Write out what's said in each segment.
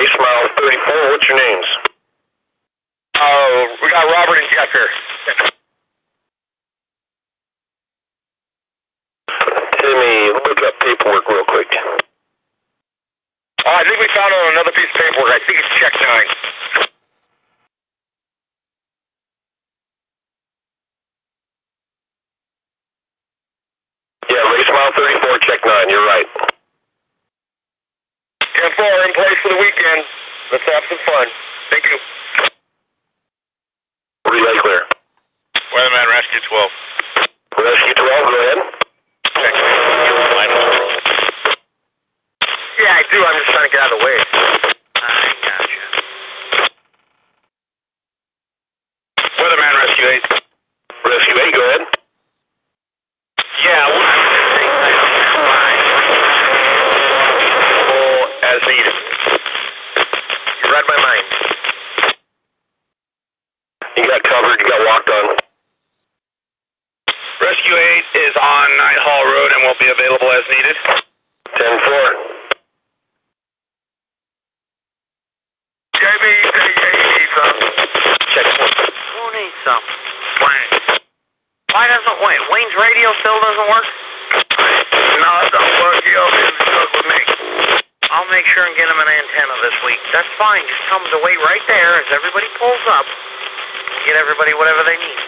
Race mile 34, what's your names? Oh, we got Robert and Jeff here. Timmy, look up paperwork real quick. Oh, I think we found on another piece of paperwork. I think it's check nine. Yeah, race mile 34, check nine. You're right. 10 4 in place for the weekend. Let's have some fun. Thank you. Relay clear. Weatherman Rescue 12. Rescue 12, go ahead. Check. You're on line roll. Yeah, I do. I'm just trying to get out of the way. I gotcha. Weatherman Rescue 8. Rescue 8, go ahead. Yeah, we're as needed. You read my mind. You got covered, you got walked on. Rescue 8 is on Night Hall Road and will be available as needed. 10 4. JB, you need something. Check Who needs some? Wayne. Why doesn't Wayne? Wayne's radio still doesn't work? No, it don't work. You don't need to talk with me. I'll make sure and get him an antenna this week. That's fine. Just tell him to right there as everybody pulls up. Get everybody whatever they need.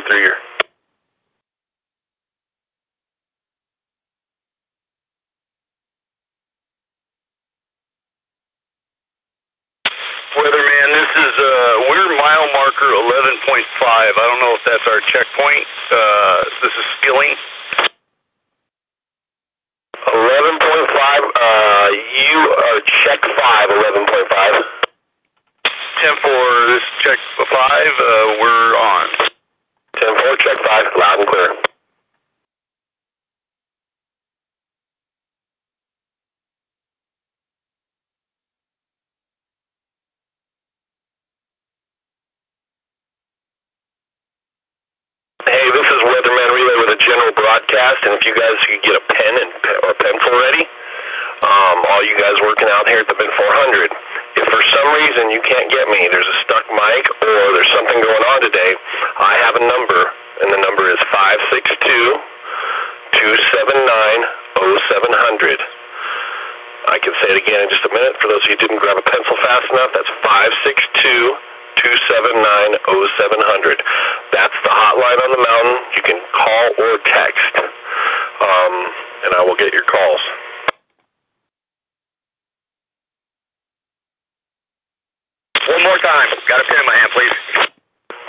23 year. Weatherman, this is uh, we're mile marker 11.5. I don't know if that's our checkpoint. Uh, broadcast, and if you guys could get a pen and or pencil ready, um, all you guys working out here at the Mint 400. If for some reason you can't get me, there's a stuck mic or there's something going on today, I have a number, and the number is 562-279-0700. I can say it again in just a minute. For those of you who didn't grab a pencil fast enough, that's 562 279 0700. That's the hotline on the mountain. You can call or text, um, and I will get your calls. One more time. Got a pen in my hand, please.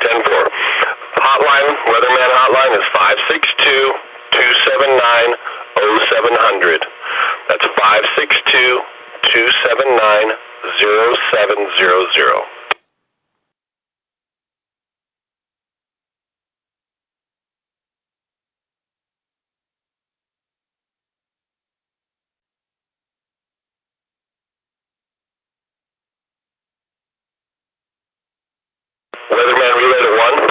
10 4. Hotline, Weatherman hotline is 562 279 0700. That's 562 279 0700. Weatherman relay to 1.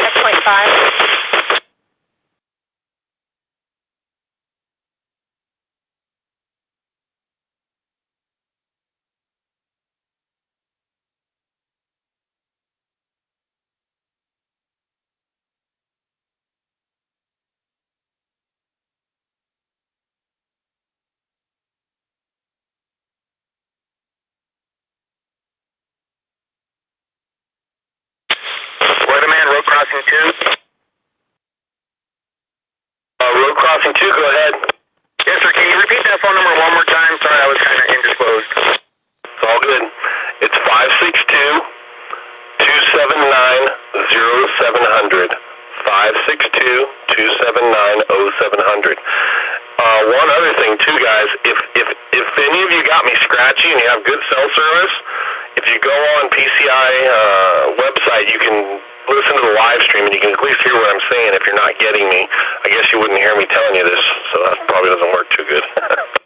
Check point five. Weatherman, road crossing 2. Uh, road crossing 2, go ahead. Yes, sir. Can you repeat that phone number one more time? Sorry, I was kind of indisposed. It's all good. It's 562 279 0700. 562 279 0700. Uh, one other thing, too, guys. If, if, if any of you got me scratchy and you have good cell service, if you go on PCI uh, website, you can listen to the live stream and you can at least hear what I'm saying if you're not getting me. I guess you wouldn't hear me telling you this, so that probably doesn't work too good.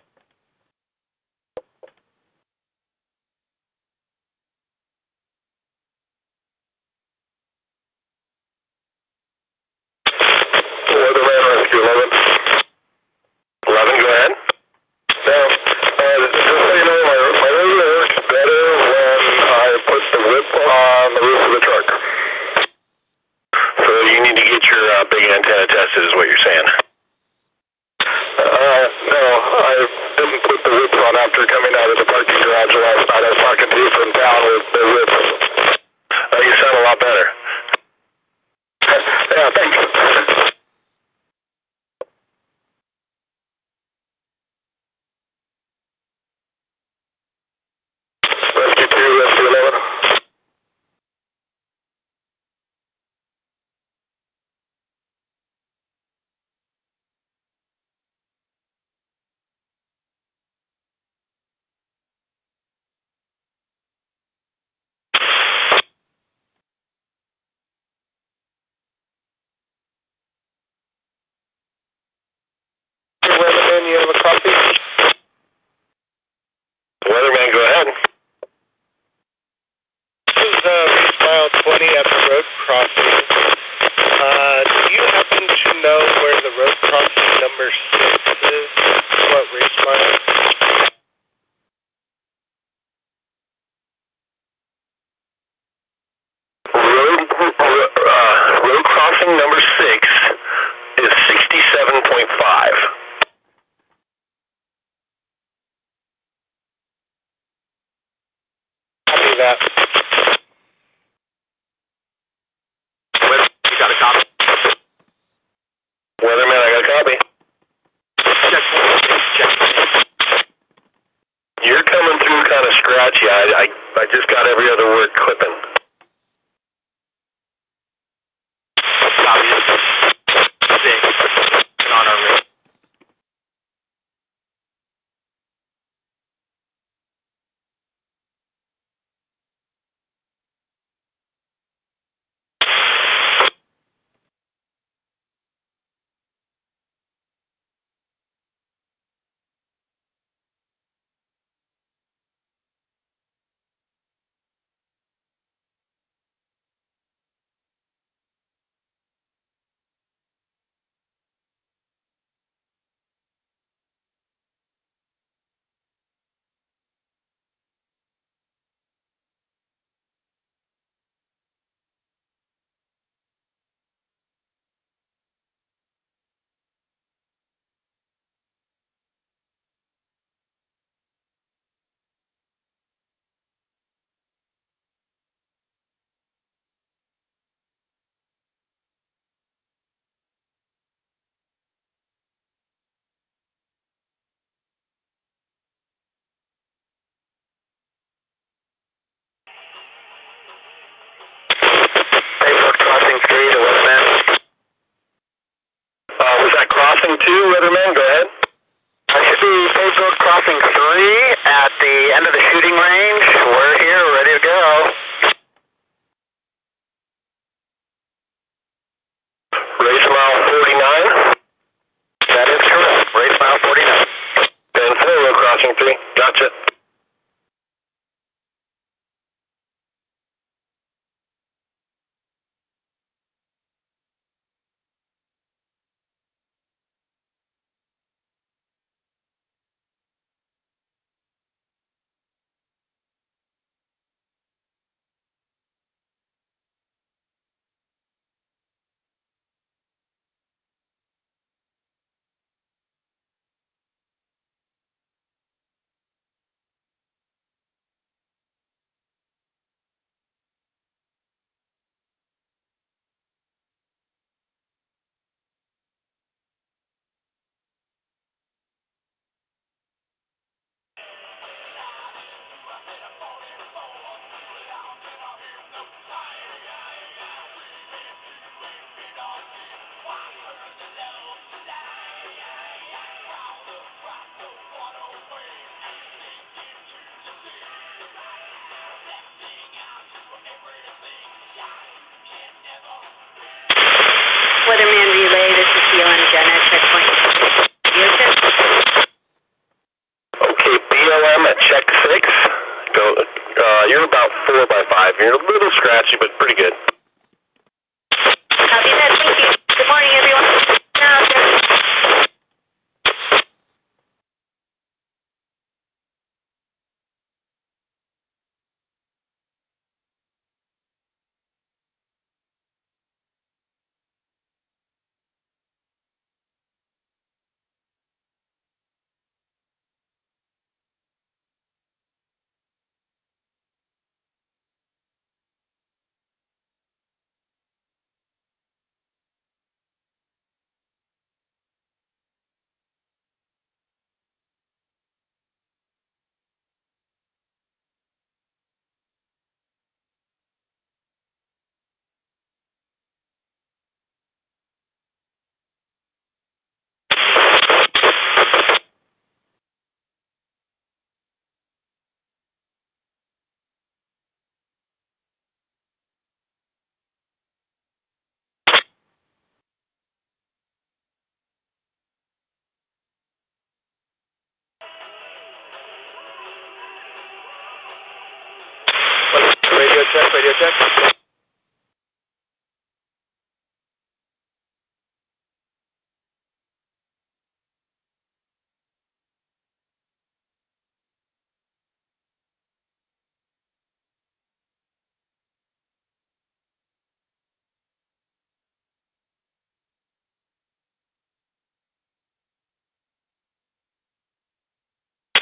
check, radio check.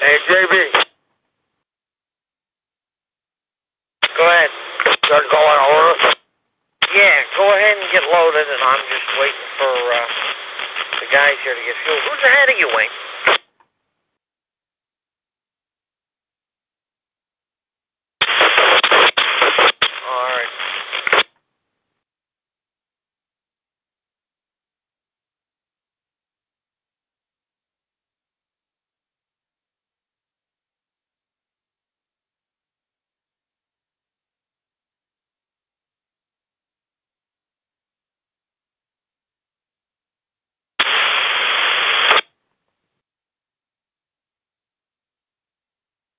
Hey, JB. Start going over. Yeah, go ahead and get loaded, and I'm just waiting for uh, the guys here to get fuel. Who's ahead of you, Wayne? All right.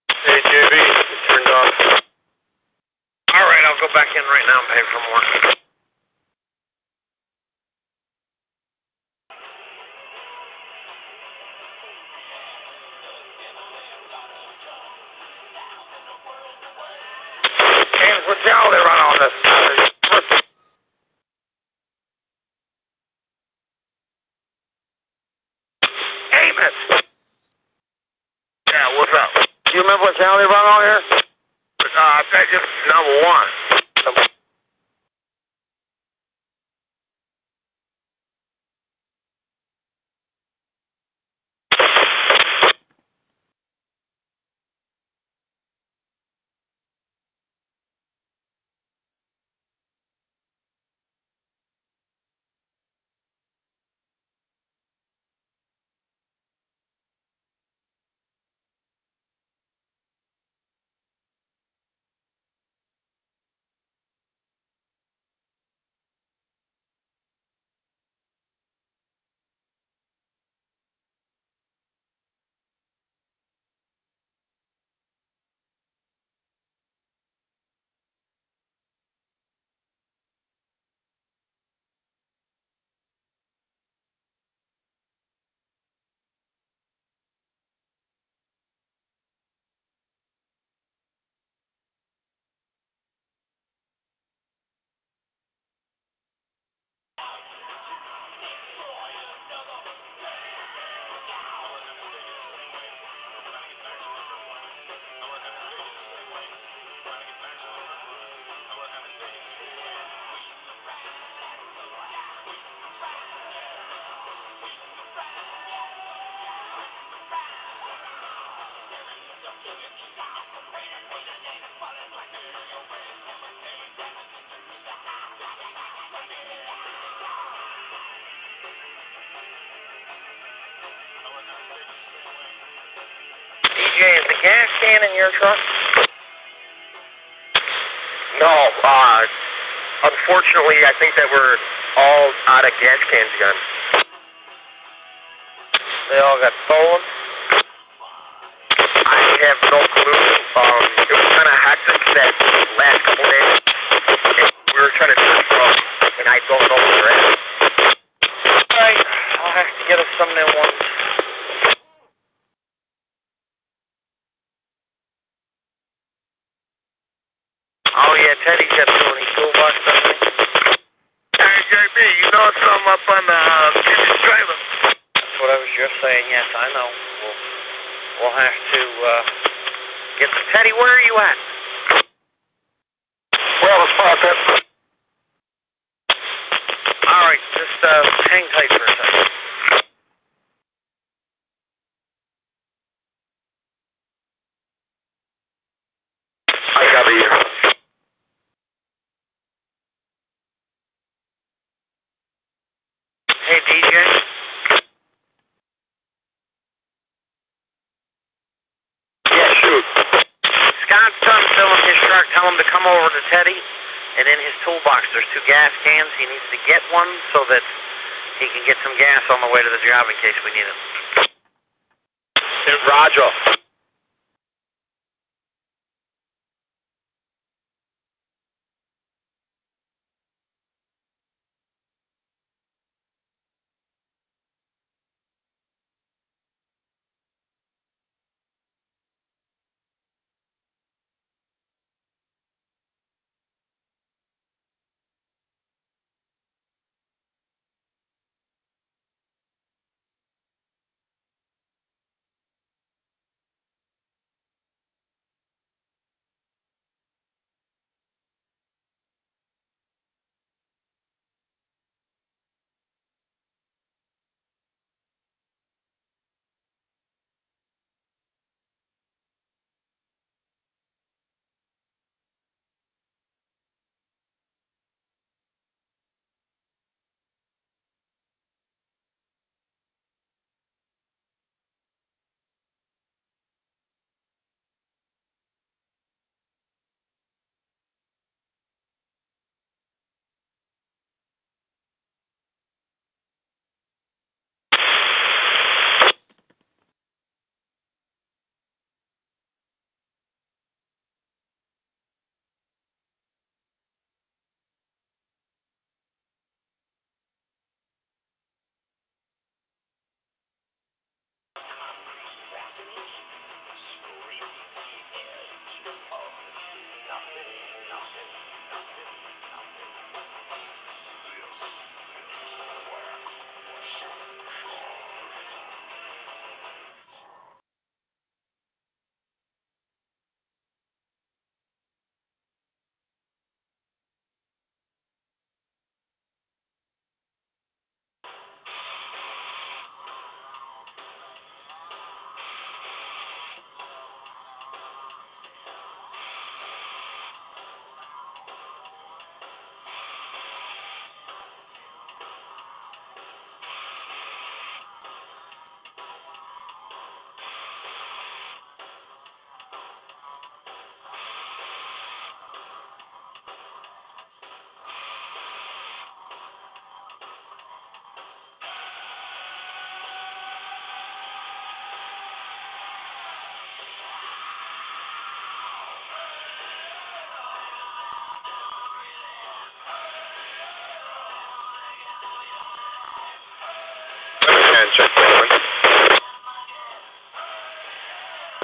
Hey, JB. It's turned off. All right, I'll go back in right now and pay for more. Yeah, what's up? Do you remember what channel they run on here? Uh, I bet you number one. Gas can in your truck? No, uh, unfortunately, I think that we're all out of gas cans again. They all got stolen? I have no clue. Um, it was kind of hectic that last couple days. And we were trying to search for them, and I don't know where they're at. All right, I'll have to get us some new ones. Teddy's got two toolbox, doesn't? Hey, JB, you know something up on the uh, kitchen trailer? That's what I was just saying. Yes, I know. We'll, we'll have to uh, get the Teddy. Where are you at? Well, it's process. All right, just uh, hang tight for a second. I got you. Hey, DJ. Yeah, shoot. Scott's done filling his truck. Tell him to come over to Teddy. And in his toolbox, there's two gas cans. He needs to get one so that he can get some gas on the way to the job in case we need it.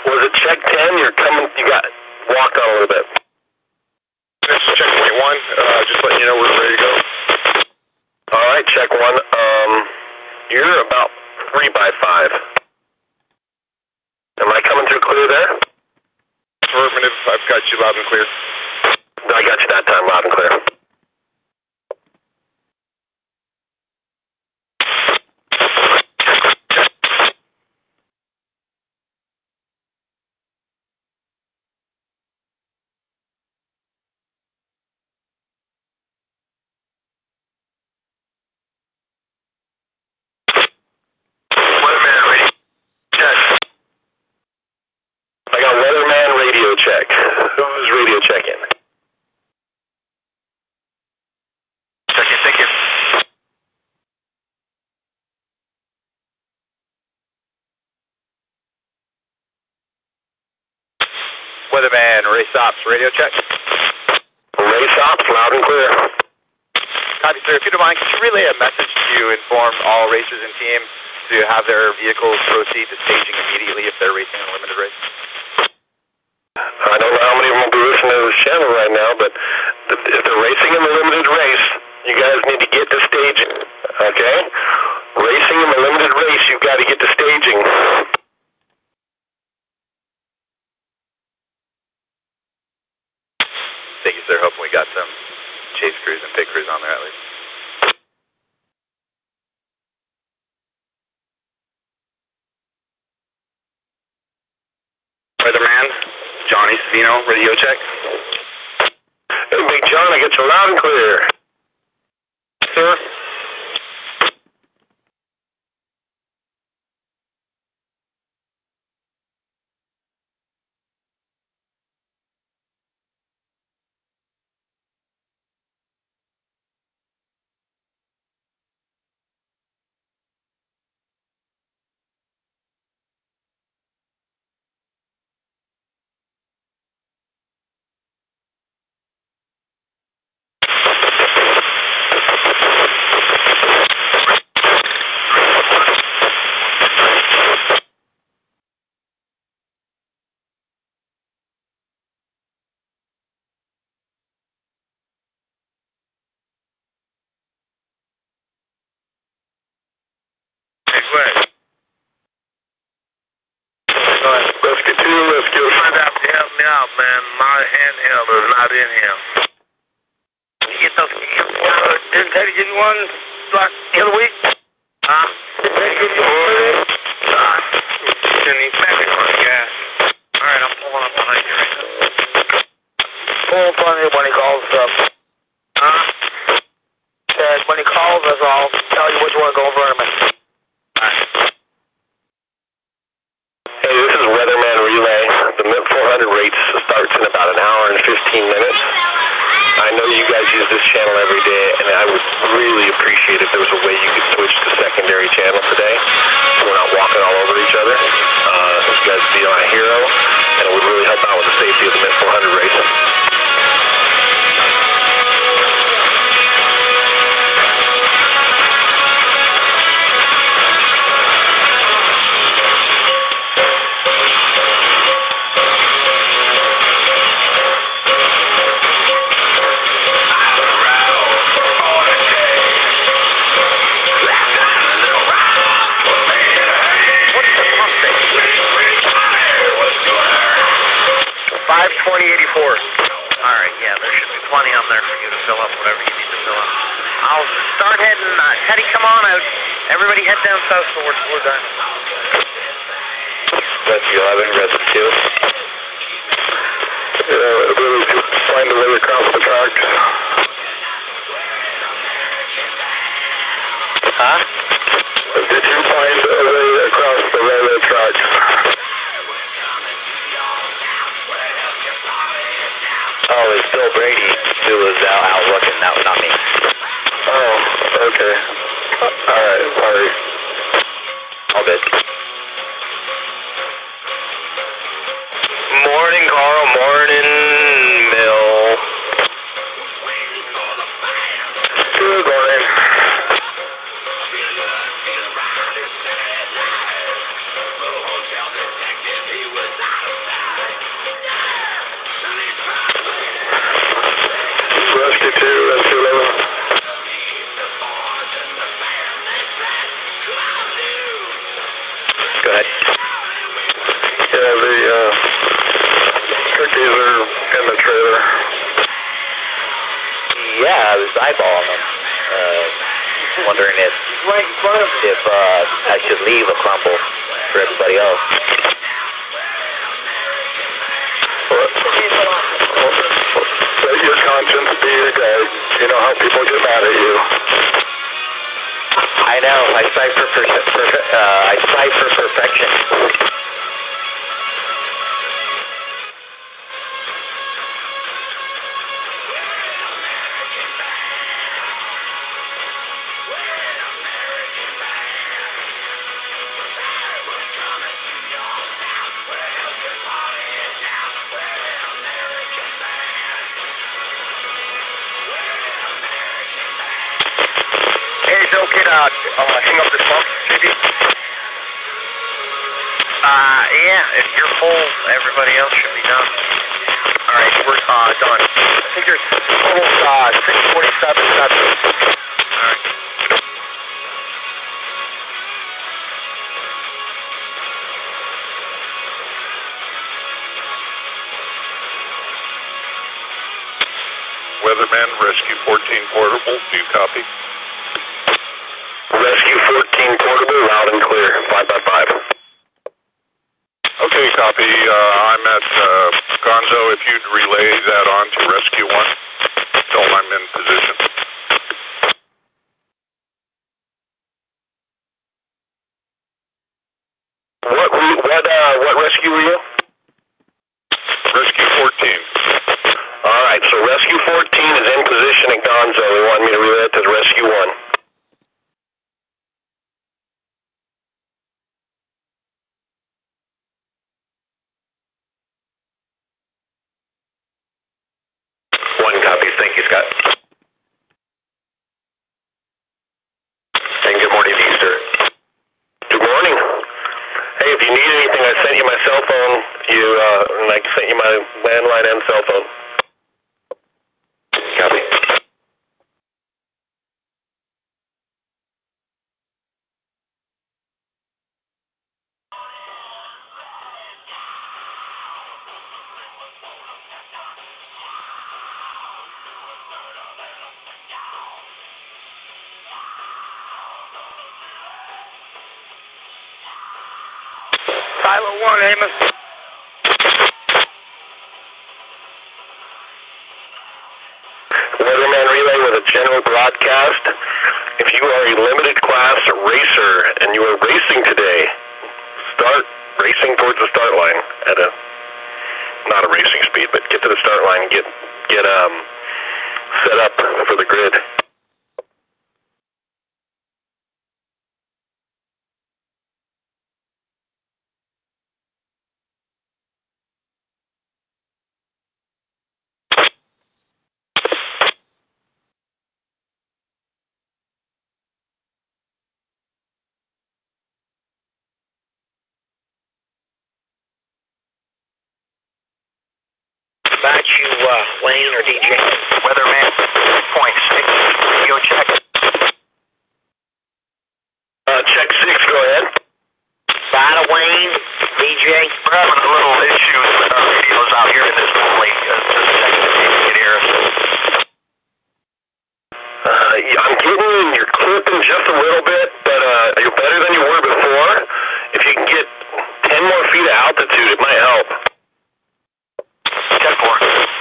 Was it check 10? You're coming, you got walked on a little bit. This is checkpoint 1. Uh, just letting you know we're ready to go. All right, check 1. Um, you're about 3 by 5. Am I coming through clear there? Affirmative. I've got you loud and clear. I got you that time loud and clear. Weatherman, race ops, radio check. Race ops, loud and clear. Copy, sir. If you don't mind, could you relay a message to inform all racers and teams to have their vehicles proceed to staging immediately if they're racing in a limited race? I don't know how many of them will be listening to this channel right now, but th- if they're racing in the limited race, you guys need to get to staging, okay? Racing in the limited race, you've got to get to staging. Thank you, sir. Hoping we got some chase crews and pit crews on there at least. Weatherman, Johnny Savino, radio check. Hey, Big John, I get you loud and clear. Sir? Hey, Glenn. Let's get to the rescue. You might have to help me out, man. My handheld is not in here. You get those? Uh, didn't Teddy give you one like the other week? Huh? Did Teddy give you one? Nah. Didn't even pack it on gas. All right, I'm pulling up behind you right now. Pull up on you when he calls up. Huh? Said when he calls us, I'll tell you which one to go in front of me. All right. Hey, this is Weatherman Relay. The Mint 400 race starts in about an hour and 15 minutes. I know you guys use this channel every day, and I would really appreciate if there was a way you could switch to secondary channel today so we're not walking all over each other. Uh, you guys be my hero, and it would really help out with the safety of the Mint 400 race. 52084. All right, yeah, there should be plenty on there for you to fill up whatever you need to fill up. I'll start heading. Uh, Teddy, come on out. Everybody head down south so we're, we're done. Rescue 11, Rescue 2. Yeah, really find a way across the tracks. Huh? Did you find a way across the railroad tracks? Oh, it's Bill Brady who was out, out looking. That was not me. Oh, okay. Uh, Alright, sorry. All good. Morning, Carl. Morning, Yeah, I was eyeballing them. Uh, wondering if if uh, I should leave a crumble for everybody else. Let your conscience be your guide. You know how people get mad at you. I know. I strive for per- per- uh, I strive for perfection. If you're full, everybody else should be done. All right, we're uh, done. I think there's total uh, 647 seconds. Weatherman, Rescue 14 Portable, do you copy? Rescue 14 portable, loud and clear, 5 by 5 Okay, copy. Uh, I'm at uh, Gonzo. If you'd relay that on to Rescue 1, tell them I'm in position. What, what, uh, what rescue were you? Rescue 14. All right, so Rescue 14 is in position at Gonzo. They want me to relay it to the Rescue 1. The start line and get get um set up for the grid. About you, uh, Wayne or DJ? Weatherman, point six. Go check. Uh, check six. Go ahead. Bada Wayne, DJ? We're having a little issues with our radios out here in this valley. Uh, just checking if you can hear us. Uh, I'm getting and you're clipping just a little bit, but uh, you're better than you were before. If you can get 10 more feet of altitude, it might help. Check four.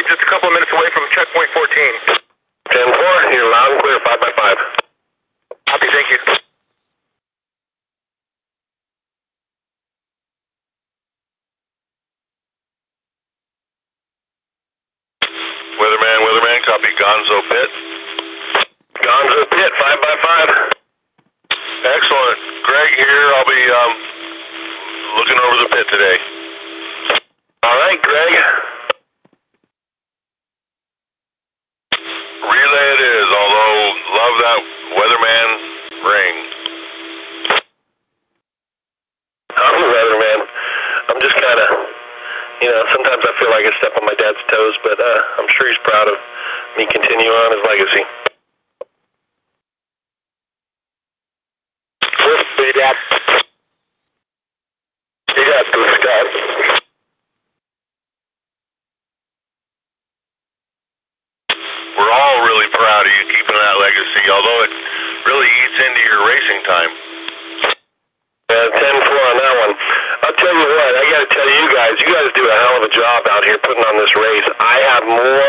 acredito que acabou.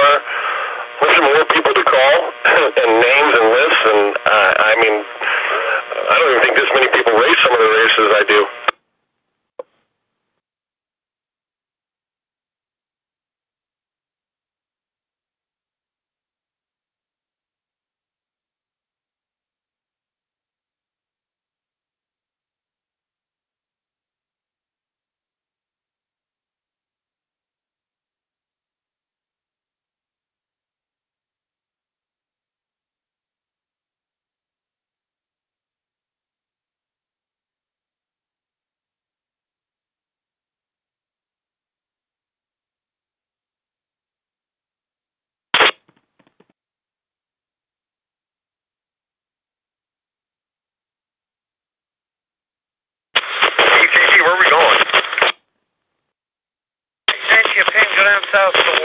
more listen more people to call and names and lists and uh, I mean I don't even think this many people race some of the races I do. Tchau, tchau.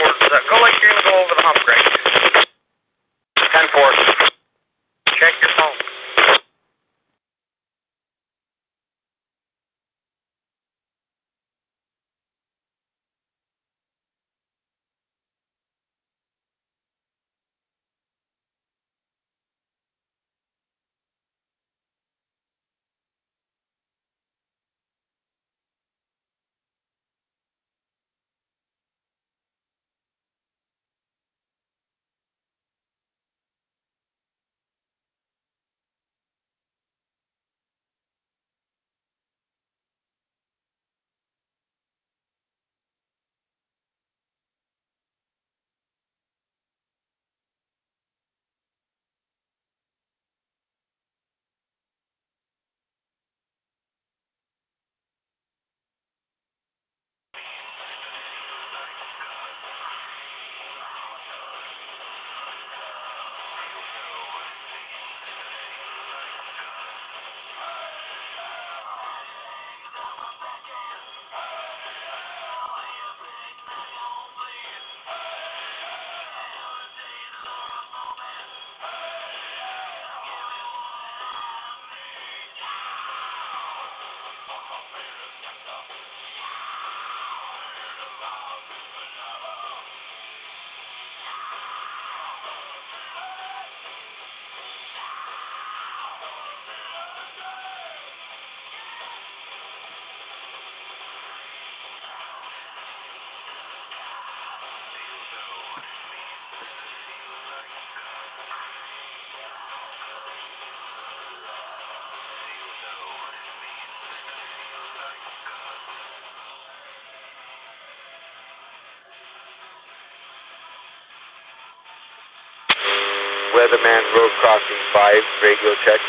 Weatherman Road Crossing 5, radio check.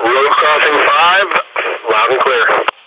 Road crossing 5, loud and clear.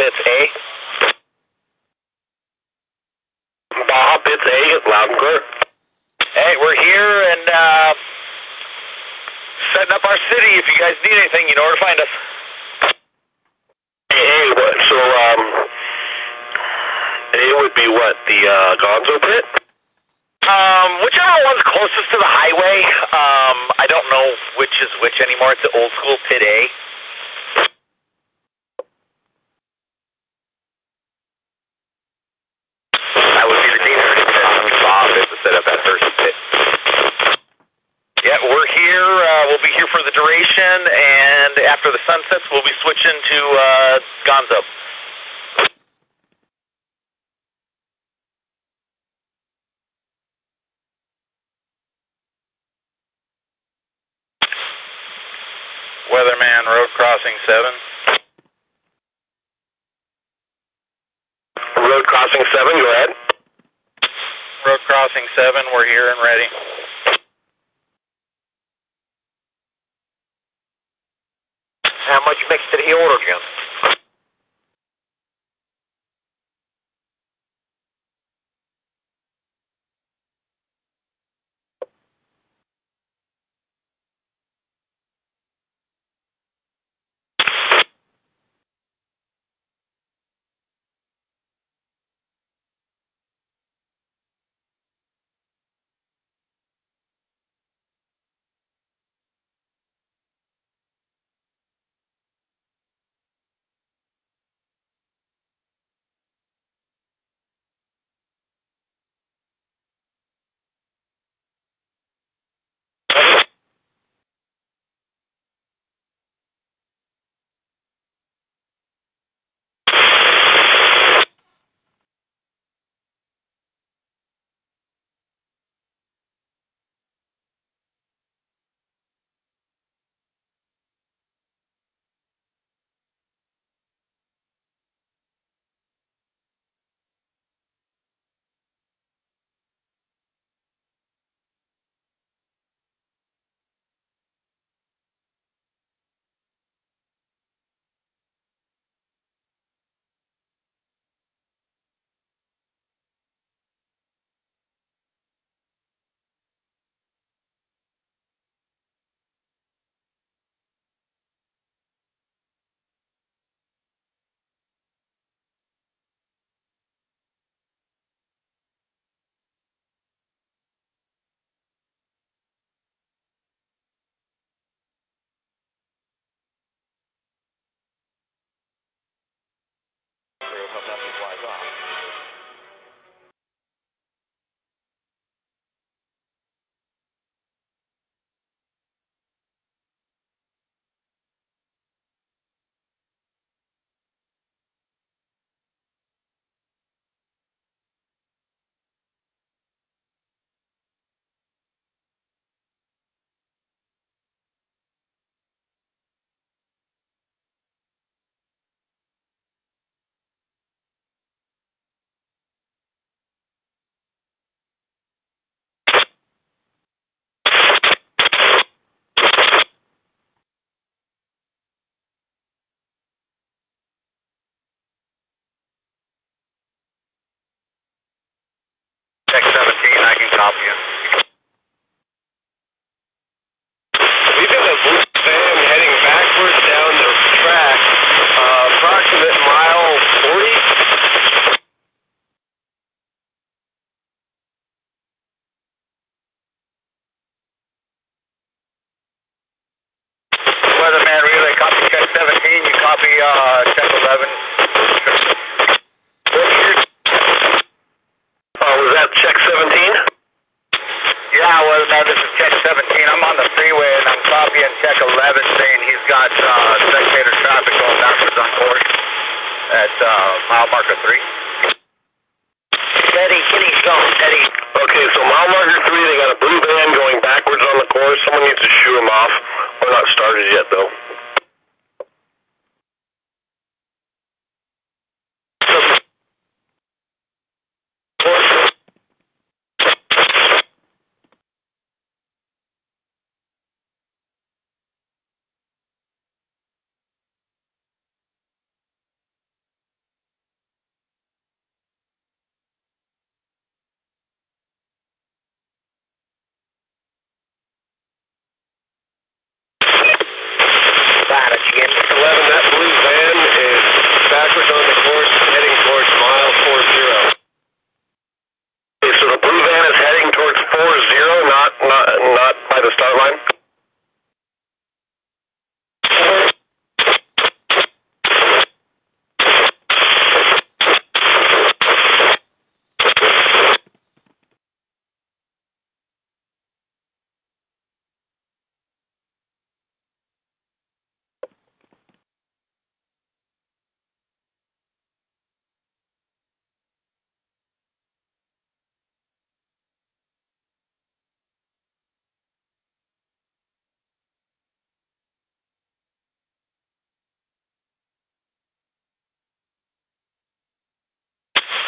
Baja A. Baja Pits A, loud and clear. Hey, we're here and uh, setting up our city. If you guys need anything, you know where to find us. Hey, hey, what, so, um, A would be what, the, uh, Gonzo pit? Um, whichever one's closest to the highway. Um, I don't know which is which anymore. It's the old school pit A. God. I copy.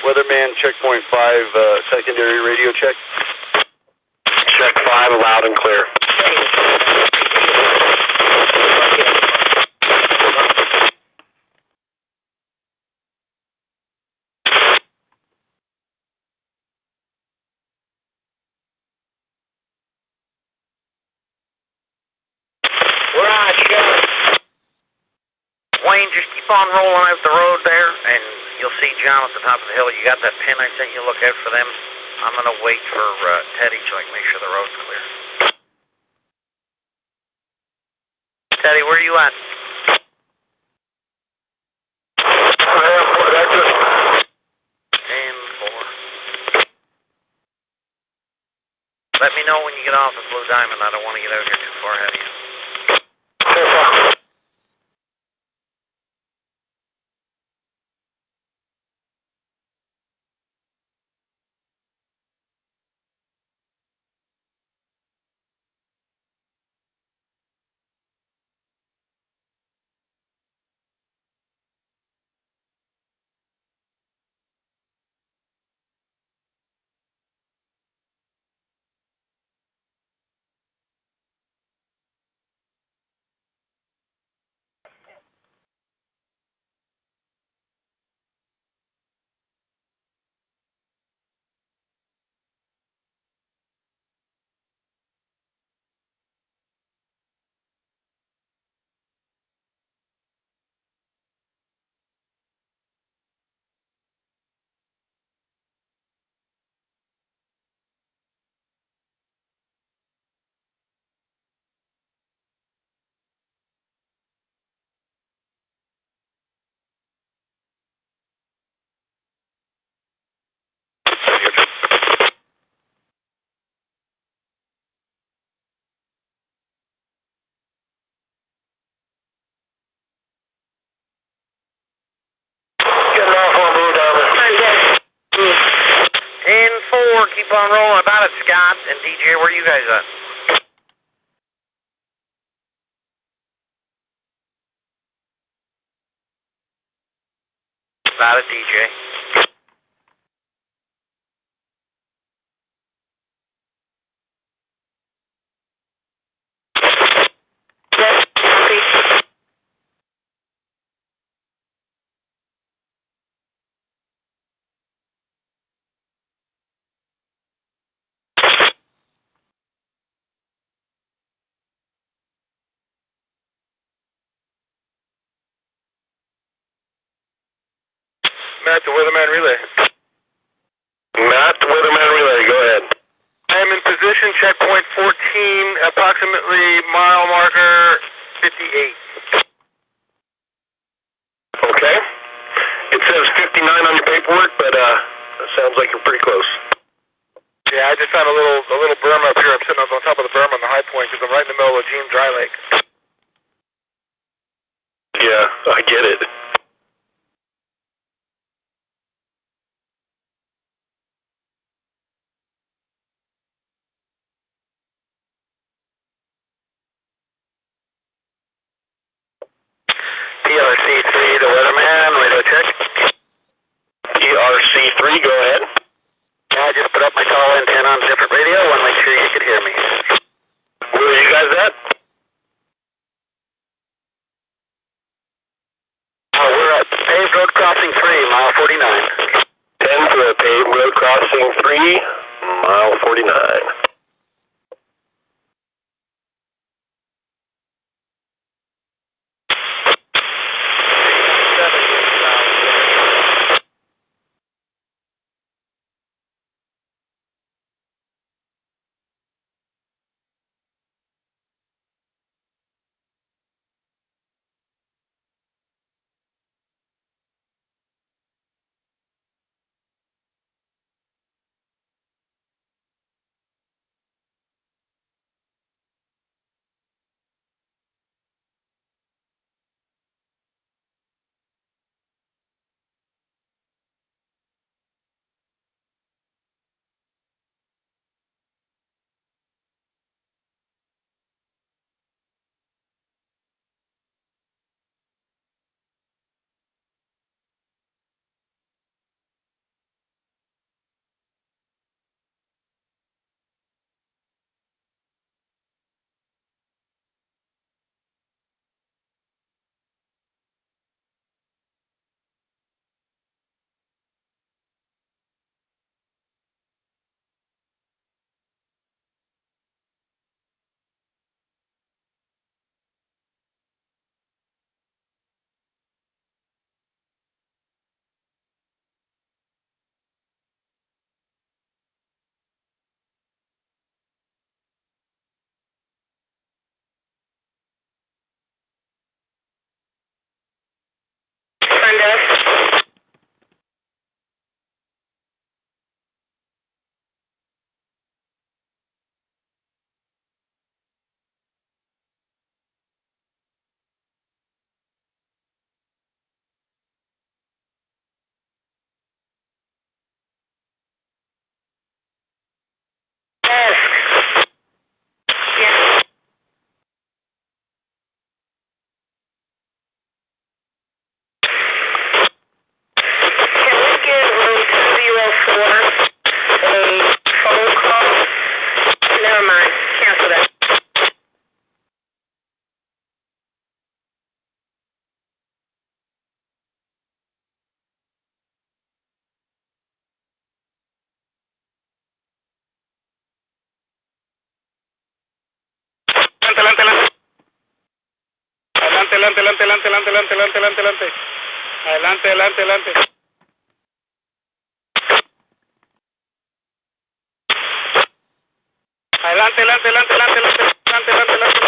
Weatherman, checkpoint 5, uh, secondary radio check. Check 5, loud and clear. We're on, you. Wayne, just keep on rolling out the road there, and you'll see John at the top of the hill. You got that pin I sent you. Look out for them. I'm going to wait for uh, Teddy so I make sure the road's clear. Teddy, where are you at? Let me know when you get off at Blue Diamond. I don't want to get out here too far ahead of you. Getting off on Blue Diamond. Ten on rolling. About it, Scott and DJ. Where are you guys at? About it, DJ. Matt, the Weatherman Relay. Matt, the Weatherman Relay, go ahead. I am in position, checkpoint 14, approximately mile marker 58. Okay. It says 59 on your paperwork, but uh, it sounds like you're pretty close. Yeah, I just found a little a little berm up here. I'm sitting up on top of the berm on the high point because I'm right in the middle of Jean Dry Lake. Yeah, I get it. PRC3, the Weatherman, radio check. PRC3, go ahead. Yeah, I just put up my tall antenna on different radio. I want to make sure you could hear me. Where are you guys at? Uh, we're at paved road crossing 3, mile 49. 10 for a paved road crossing 3, mile 49. adelante, adelante, adelante, adelante, adelante, adelante, adelante, adelante. Adelante, adelante, adelante. Adelante, adelante, adelante, adelante, adelante, adelante, adelante.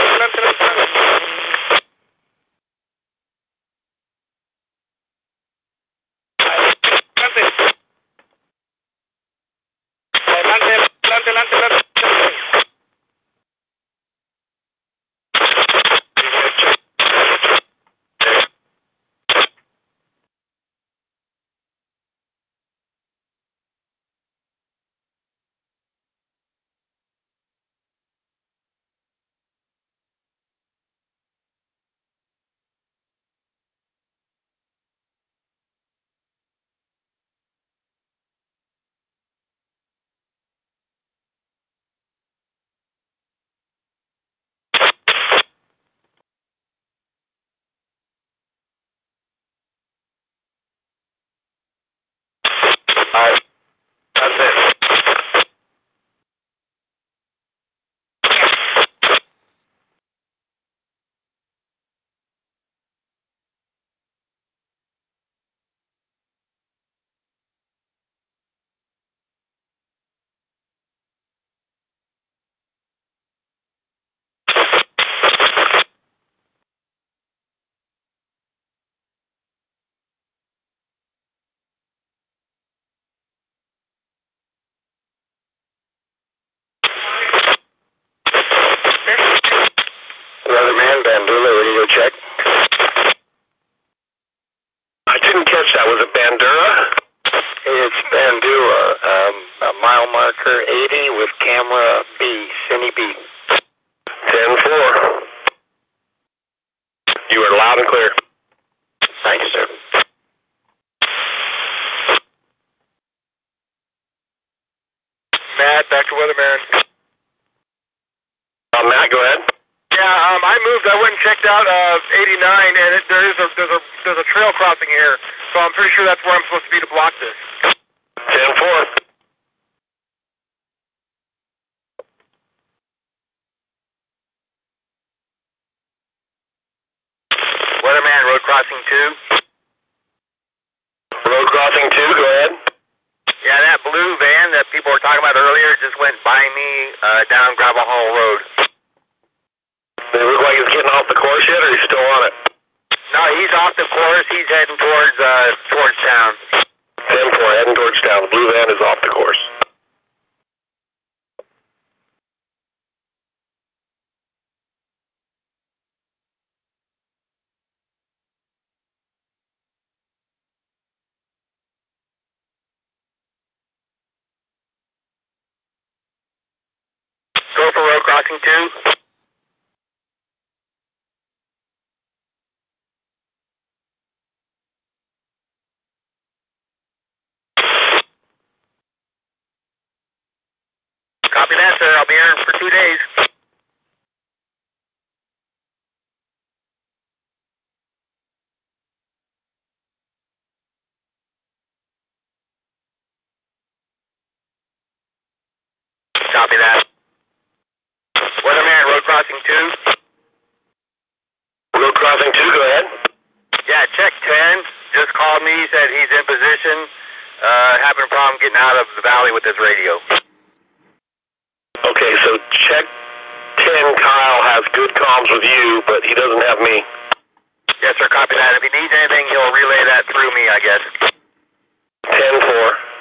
Bandula, radio check. I didn't catch that. Was it Bandura? It's Bandula, um, a mile marker 80 with camera B, Cine B. 10-4. You are loud and clear. Thank you, sir. Matt, back to Weatherman. Uh, Matt, go ahead. Yeah, um, I moved. I went and checked out uh, 89, and it, there is a there's a there's a trail crossing here, so I'm pretty sure that's where I'm supposed to be to block this. 10-4. Weatherman, road crossing 2. Road crossing 2, go ahead. Yeah, that blue van that people were talking about earlier just went by me uh, down Gravel Hall Road. Does it look like he's getting off the course yet, or he's still on it? No, he's off the course. He's heading towards uh, towards town. 10-4, heading towards town. The blue van is off the course. Go for road crossing 2. Copy that, sir. I'll be here for two days. Copy that. Weatherman, road crossing 2. Road crossing 2, go ahead. Yeah, check 10. Just called me, said he's in position. Uh, having a problem getting out of the valley with his radio. Okay, so check 10, Kyle has good comms with you, but he doesn't have me. Yes, sir, copy that. If he needs anything, he'll relay that through me, I guess. 10-4.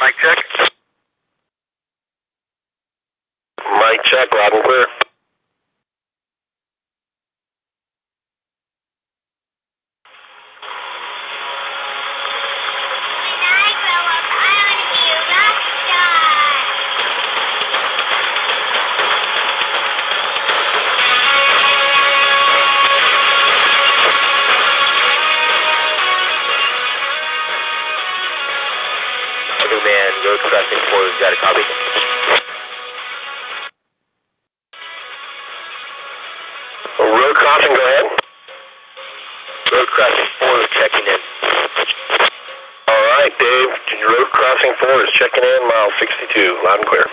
Mic check. Mic check, loud and clear. Is checking in, mile 62, loud and clear.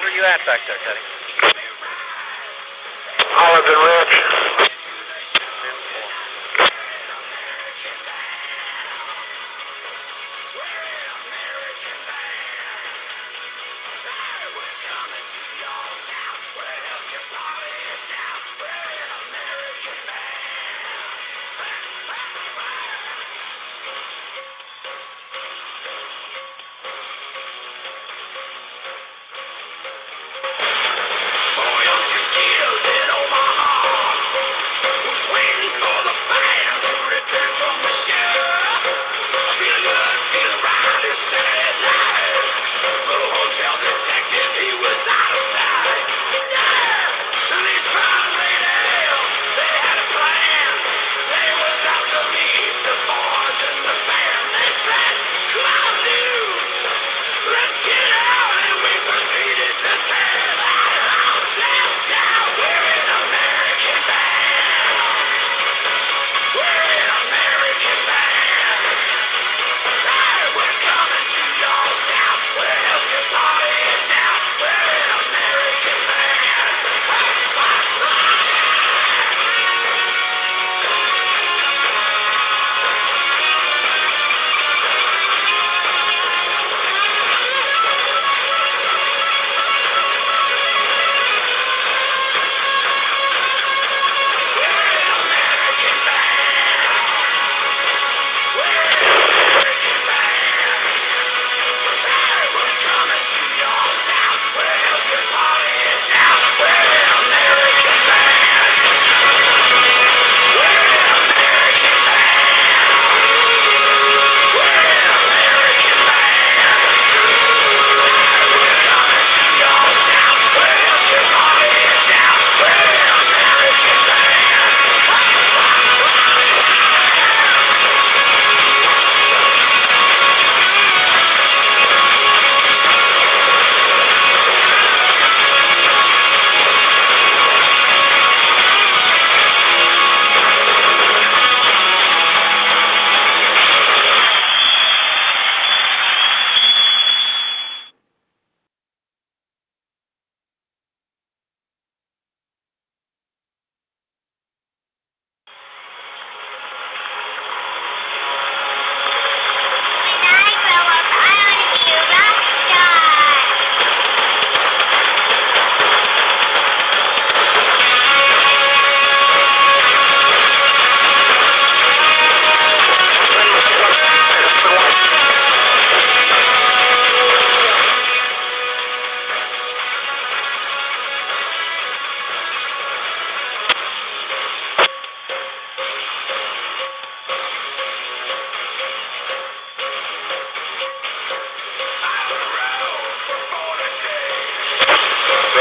Where are you at back there, Teddy? Olive and Rich.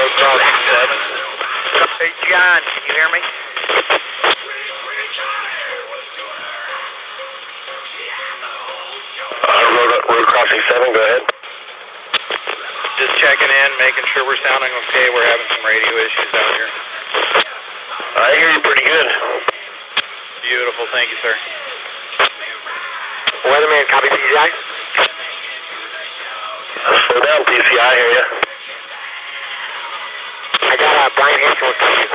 Road crossing seven. Hey, John, can you hear me? Uh, road, road crossing seven, go ahead. Just checking in, making sure we're sounding okay. We're having some radio issues out here. I hear you pretty good. Beautiful. Thank you, sir. Weatherman, copy PCI. Slow down, PCI, I hear you. I got uh, Brian Hanson with you.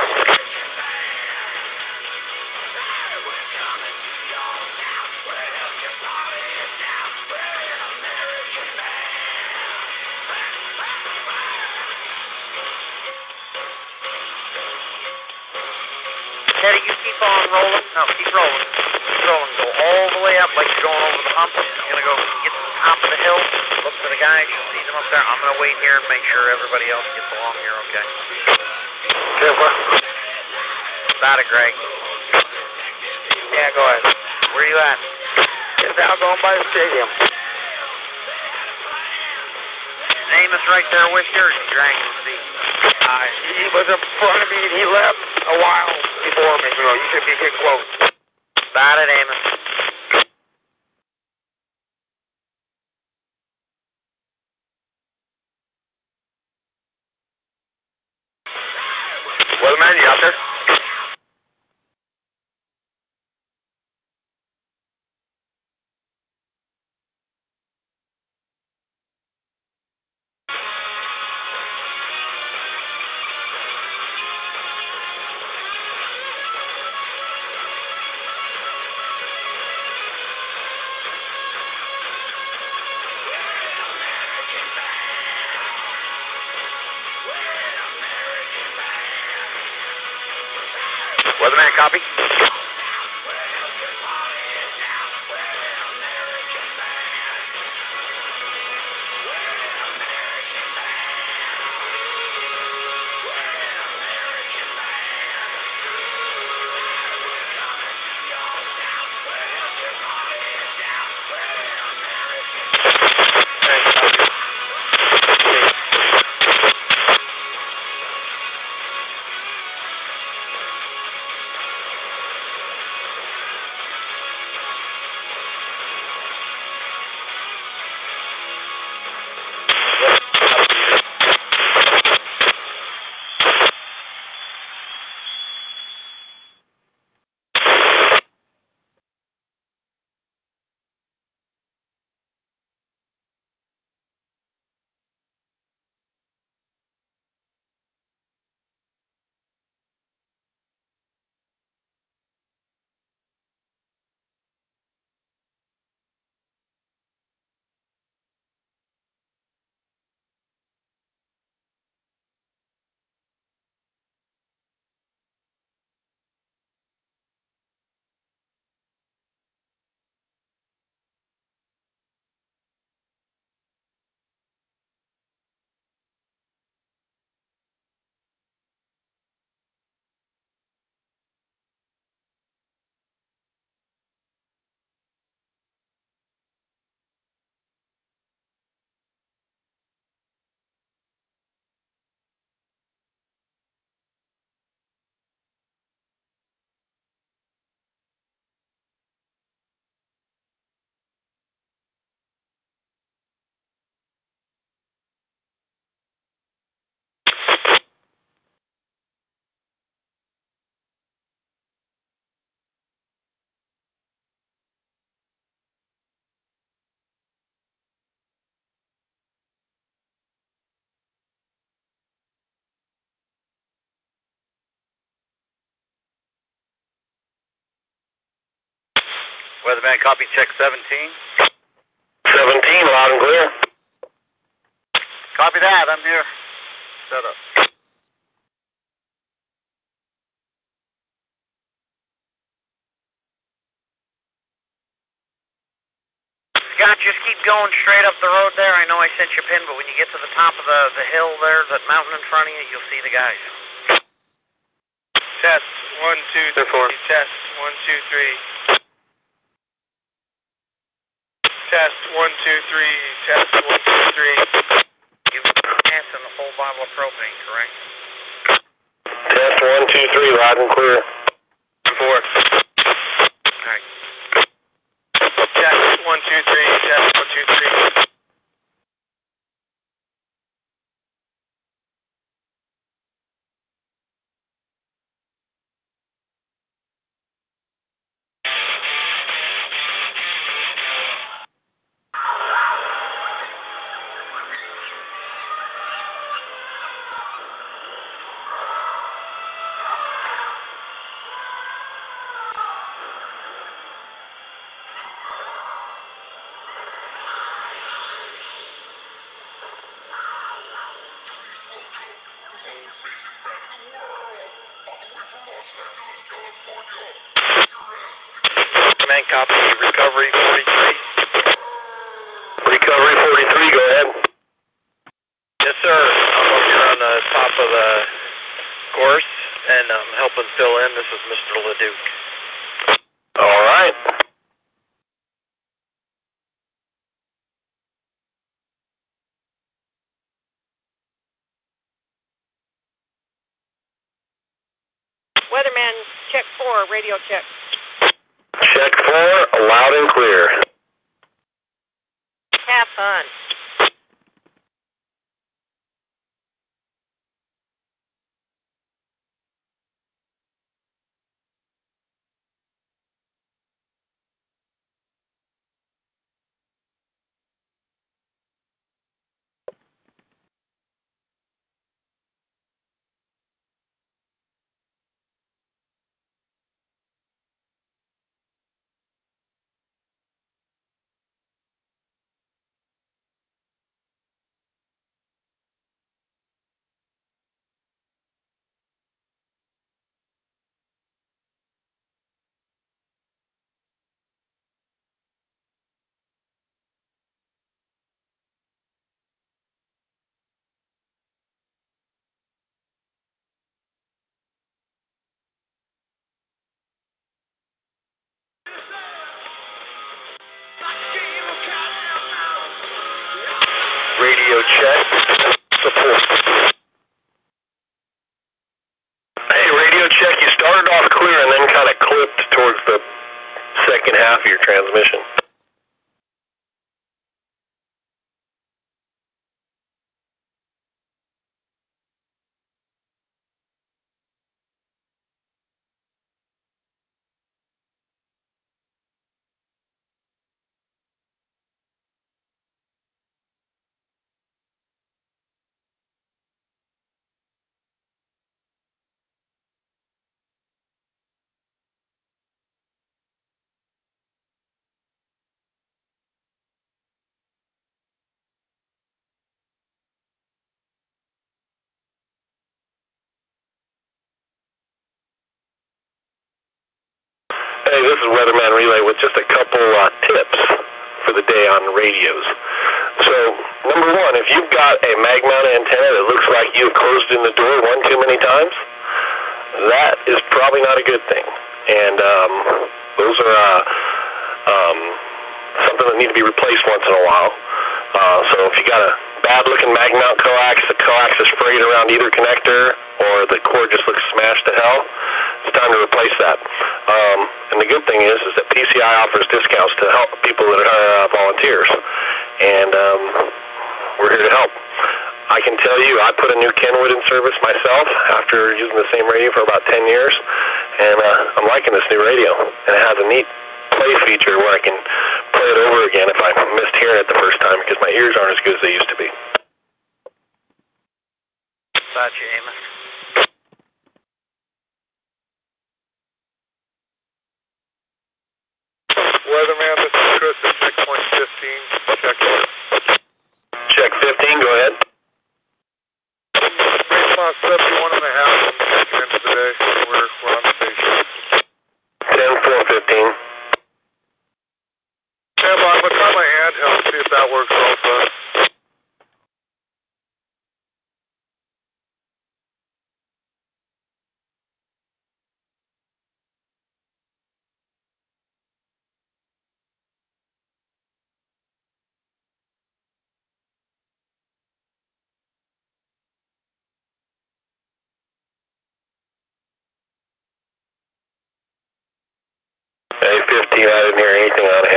Teddy, you keep on rolling. No, keep rolling. Keep rolling. Go all the way up like you're going over the hump. You're going to go get top of the hill. Look for the guys. You'll see them up there. I'm going to wait here and make sure everybody else gets along here okay. Careful. Got it, Greg. Yeah, go ahead. Where you at? It's now going by the stadium. Amos right there with you, or is he dragging his feet? Uh, he was in front of me and he left a while before me. You know, you should be getting close. Got it, Amos. Weatherman, copy check 17. 17, loud and clear. Copy that. I'm here. Set up. Scott, just keep going straight up the road there. I know I sent you a pin, but when you get to the top of the, the hill there, that mountain in front of you, you'll see the guys. Test. One, two, Ten four. three. Test. One, two, three. Test. One, two, three. Test. One, two, three. You pass and a full bottle of propane, correct? Test one, two, three, loud and clear. Four. All right. Check one, two, three. Check one, two, three. Recovery 43. Recovery 43, go ahead. Yes, sir. I'm up here on the top of the course, and I'm helping fill in. This is Mr. Leduc. Check. Support. Hey, radio check. You started off clear and then kind of clipped towards the second half of your transmission. Hey, this is Weatherman Relay with just a couple uh, tips for the day on radios. So, number one, if you've got a mag mounted antenna that looks like you've closed in the door one too many times, that is probably not a good thing. And um, those are uh, um, something that need to be replaced once in a while. Uh, so if you got a bad looking mag mount coax, the coax is frayed around either connector, or the cord just looks smashed to hell, it's time to replace that. Um, and the good thing is, is that PCI offers discounts to help people that are uh, volunteers, and um, we're here to help. I can tell you, I put a new Kenwood in service myself after using the same radio for about 10 years, and uh, I'm liking this new radio. And it has a neat play feature where I can play it over again if I missed hearing it the first time because my ears aren't as good as they used to be. Gotcha, Amos. Weatherman, this is Chris at checkpoint 15. Check in. Check 15, go ahead. Response 71 and a half. I'm checking in the day. We're, we're on I'm going to try my handheld, see if that works also. Hey, fifteen. I didn't hear anything on it.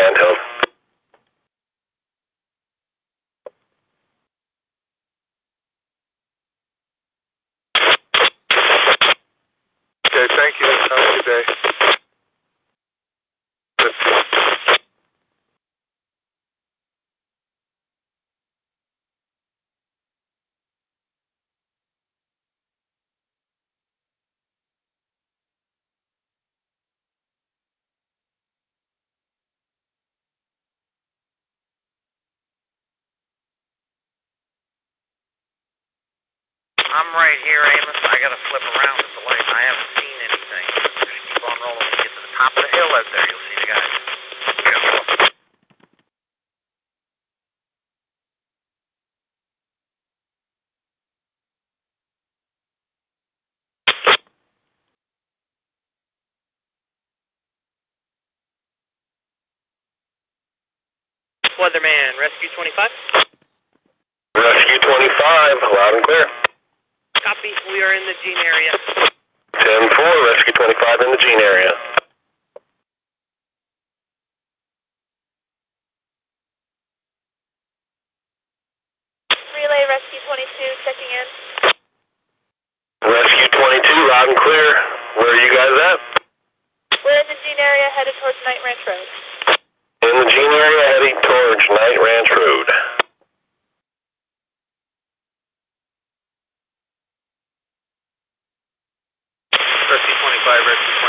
Okay, thank you. Have a good day. I'm right here, Amos. I gotta flip around at the light. I haven't seen anything. Just keep on rolling. When you get to the top of the hill out there, you'll see the guys. Weatherman, Rescue 25. Rescue 25, loud and clear. Copy. We are in the Jean area. 10-4, Rescue 25 in the Jean area. Relay Rescue 22 checking in. Rescue 22, loud and clear. Where are you guys at? We're in the Jean area headed towards Night Ranch Road. In the Jean area heading towards Night Ranch Road. Rescue 25, Rescue.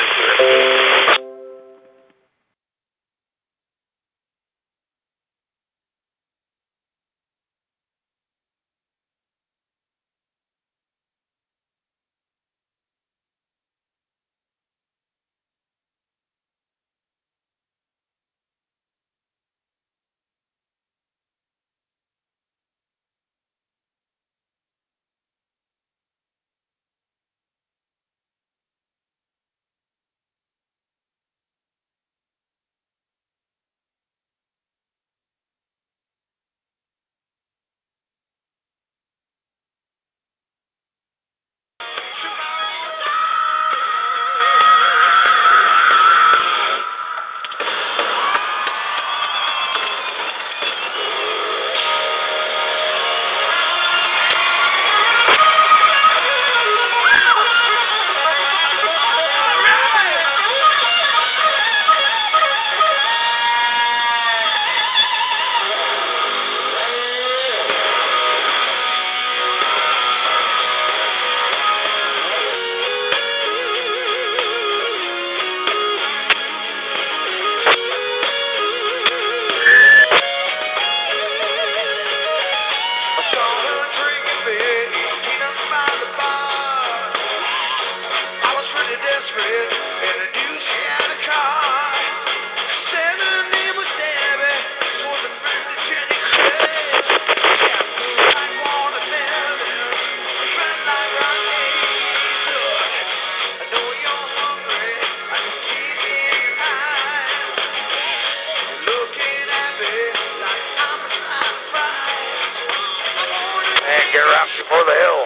Get around before the hill.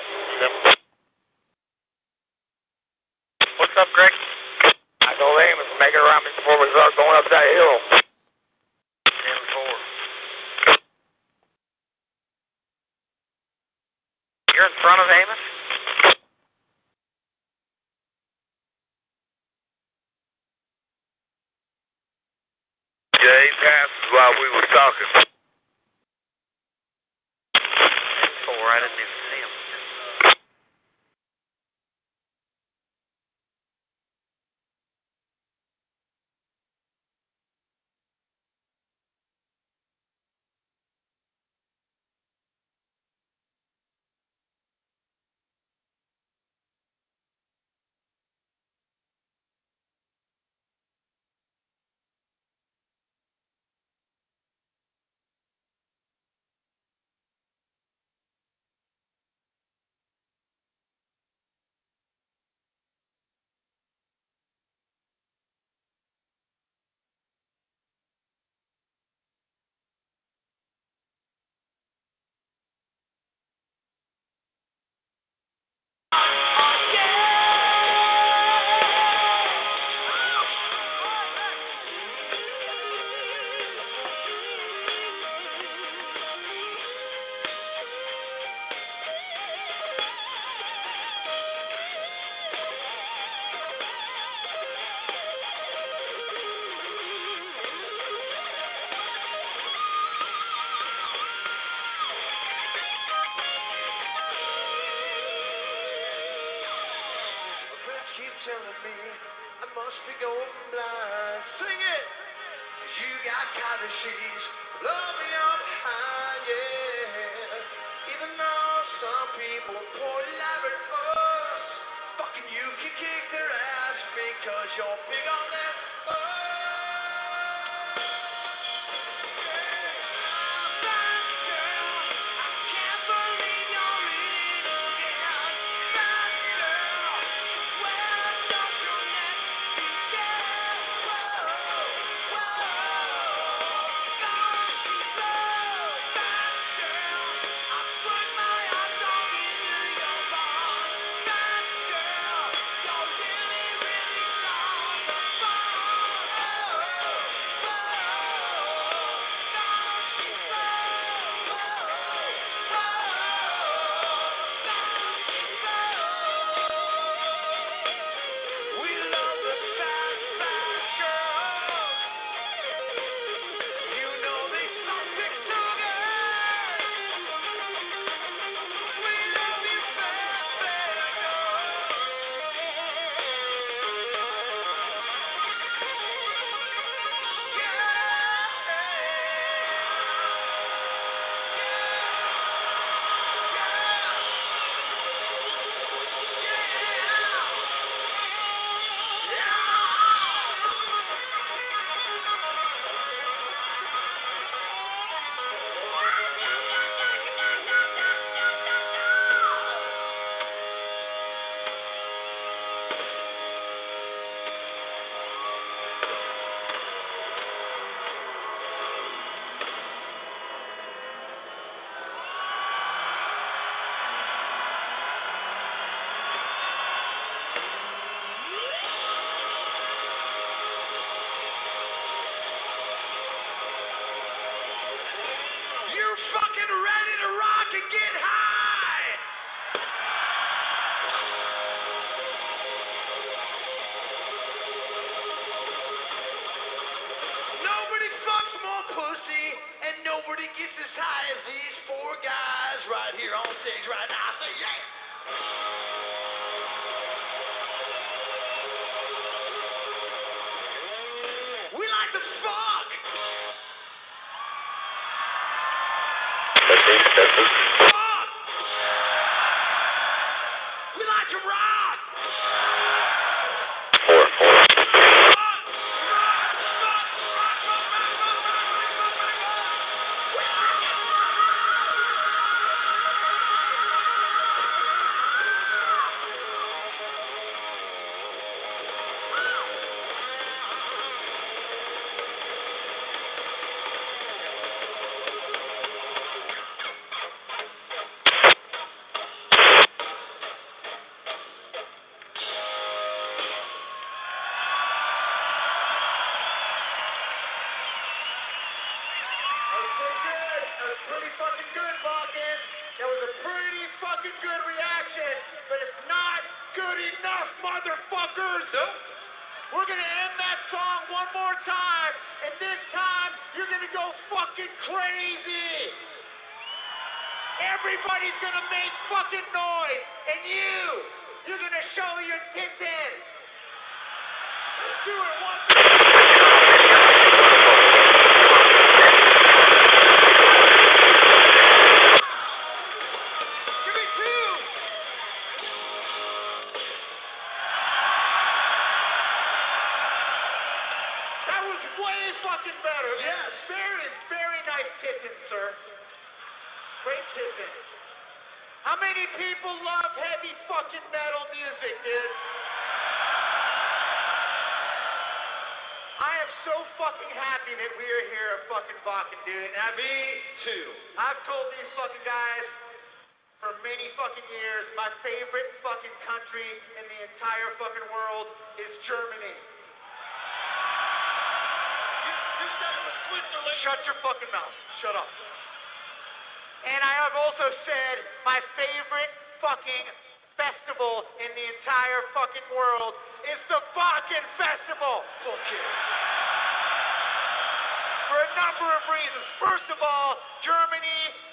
What's up, Greg? I told Amos make it around before we start going up that hill.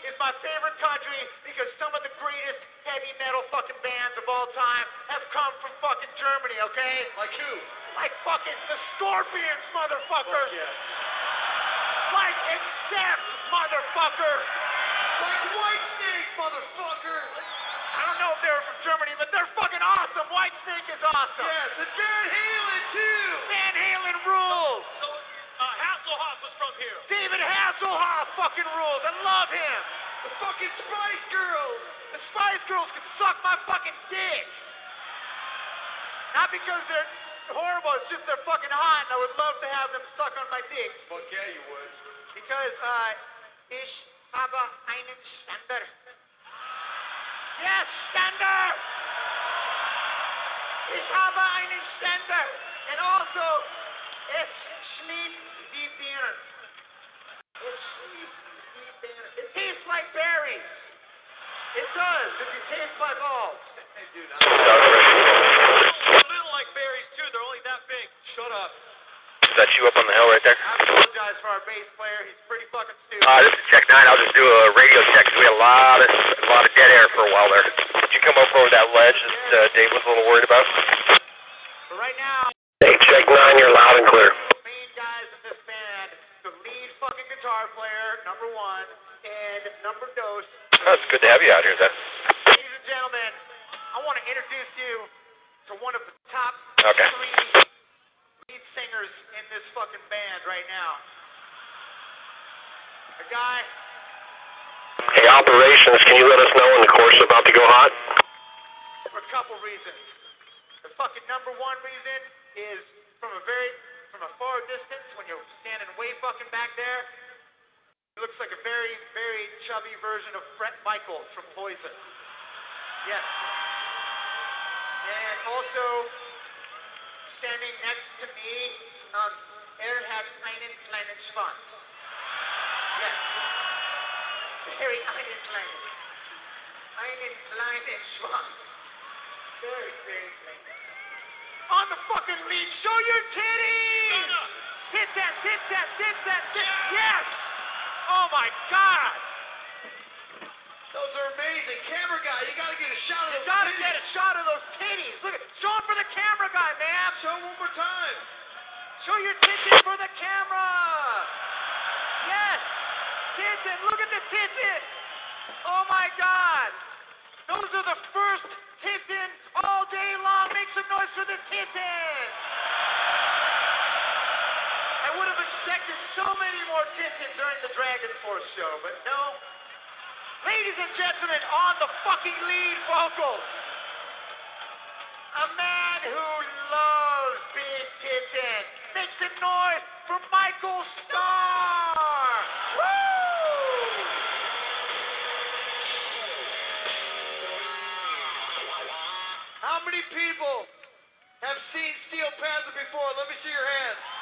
Is my favorite country because some of the greatest heavy metal fucking bands of all time have come from fucking Germany, okay? Like who? Like fucking the Scorpions, motherfucker. Fuck yeah. Like Accept, motherfucker. Like Whitesnake, motherfucker. I don't know if they're from Germany, but they're fucking awesome. Whitesnake is awesome. Yes, and Van Halen too. Van Halen rules. So, uh, From here. David Hasselhoff fucking rules. I love him. The fucking Spice Girls. The Spice Girls can suck my fucking dick. Not because they're horrible, it's just they're fucking hot, and I would love to have them suck on my dick. Fuck yeah, you would. Because, uh, ich habe einen Ständer. Yes, Ständer! Ich habe einen Ständer. And also, es schmeckt wie Bier. It schmeckt wie Bier. It tastes like berries. It does, if you taste my balls. Hey, dude, I'm a little like berries too. They're only that big. Shut up. Is that you up on the hill right there? I apologize for our bass player. He's pretty fucking stupid. Uh, this is check nine. I'll just do a radio check 'cause we had a lot of a lot of dead air for a while there. Did you come up over that ledge that uh, Dave was a little worried about? But right now, Hey, check nine, you're loud and clear. Guitar player, number one, and number dos. Oh, it's good to have you out here then. Ladies and gentlemen, I want to introduce you to one of the top Okay. three lead singers in this fucking band right now. A guy Hey, operations, can you let us know when the course is about to go hot? for a couple reasons. The fucking number one reason is from a very from a far distance when you're standing way fucking back there. He looks like a very, very chubby version of Bret Michaels from Poison. Yes. And also standing next to me, um, er hat einen kleinen Schwanz. Yes. Very einen kleinen. Einen kleinen Schwanz. Very, very klein. On the fucking lead, show your titties! Hit that, hit that, hit that, hit Yes! Oh my god! Those are amazing. Camera guy, you gotta get a shot of You those gotta titties. get a shot of those titties. Look at, show them for the camera guy, man. Show 'em one more time. Show your titties for the camera. Yes. Titties. Look at the titties. Oh my God. Those are the first titties all day long. Make some noise for the titties. I would have expected so more during the Dragon Force show, but no. Ladies and gentlemen, on the fucking lead vocals, a man who loves big titties. Make some noise for Michael Starr. Woo! How many people have seen Steel Panther before? Let me see your hands.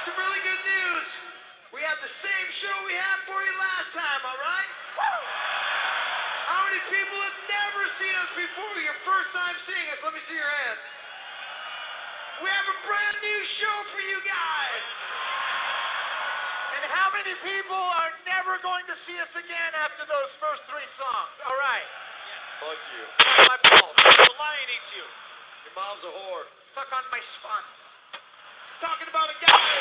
Got some really good news. We have the same show we had for you last time, all right? How many people have never seen us before? Your first time seeing us. Let me see your hands. We have a brand new show for you guys. And how many people are never going to see us again after those first three songs? All right. Fuck you. My balls. The lion eats you. Your mom's a whore. Suck on my spine. Talking about a guy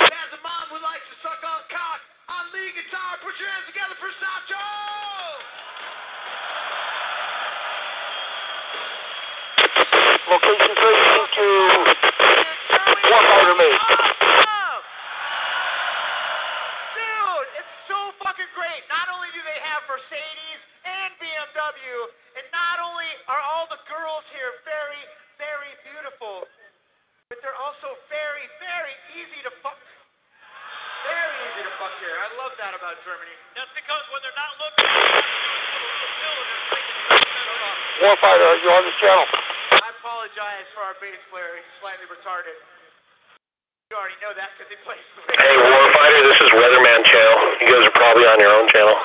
who has a mom who likes to suck on cock on lead guitar. Put your hands together for Sancho! Location 322. Warfighter me. Awesome! Dude, it's so fucking great. Not only do they have Mercedes and BMW, and not only are all the girls here very, very beautiful, but they're also very, very easy to fuck. Very easy to fuck here. I love that about Germany. That's because when they're not looking, Warfighter, are you on this channel? I apologize for our bass player. He's slightly retarded. You already know that because he plays Hey, Warfighter, this is Weatherman Channel. You guys are probably on your own channel.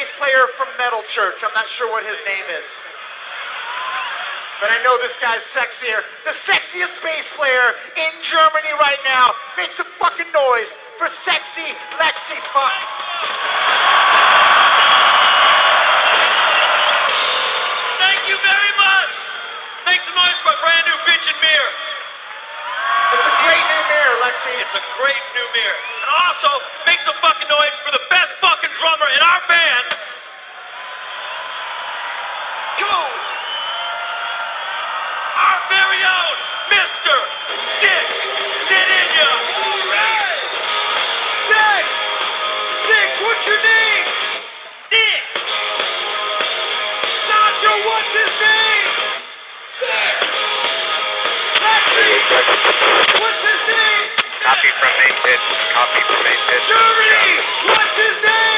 bass player from Metal Church. I'm not sure what his name is. But I know this guy's sexier. The sexiest bass player in Germany right now. Make some fucking noise for sexy Lexi Funk. Thank you very much. Make some noise for my brand new bitchin' mirror. It's a great new mirror, Lexi. It's a great new mirror. And also, make some fucking noise for the best fucking drummer in our band. Come. Our very own Mr. Dick Didinya. Hey! Dick! Dick, what's your name? Dick! Nacho, what's his name? Dick! Lexi! Copy from main pit. Copy from main pit. Germany! What's his name?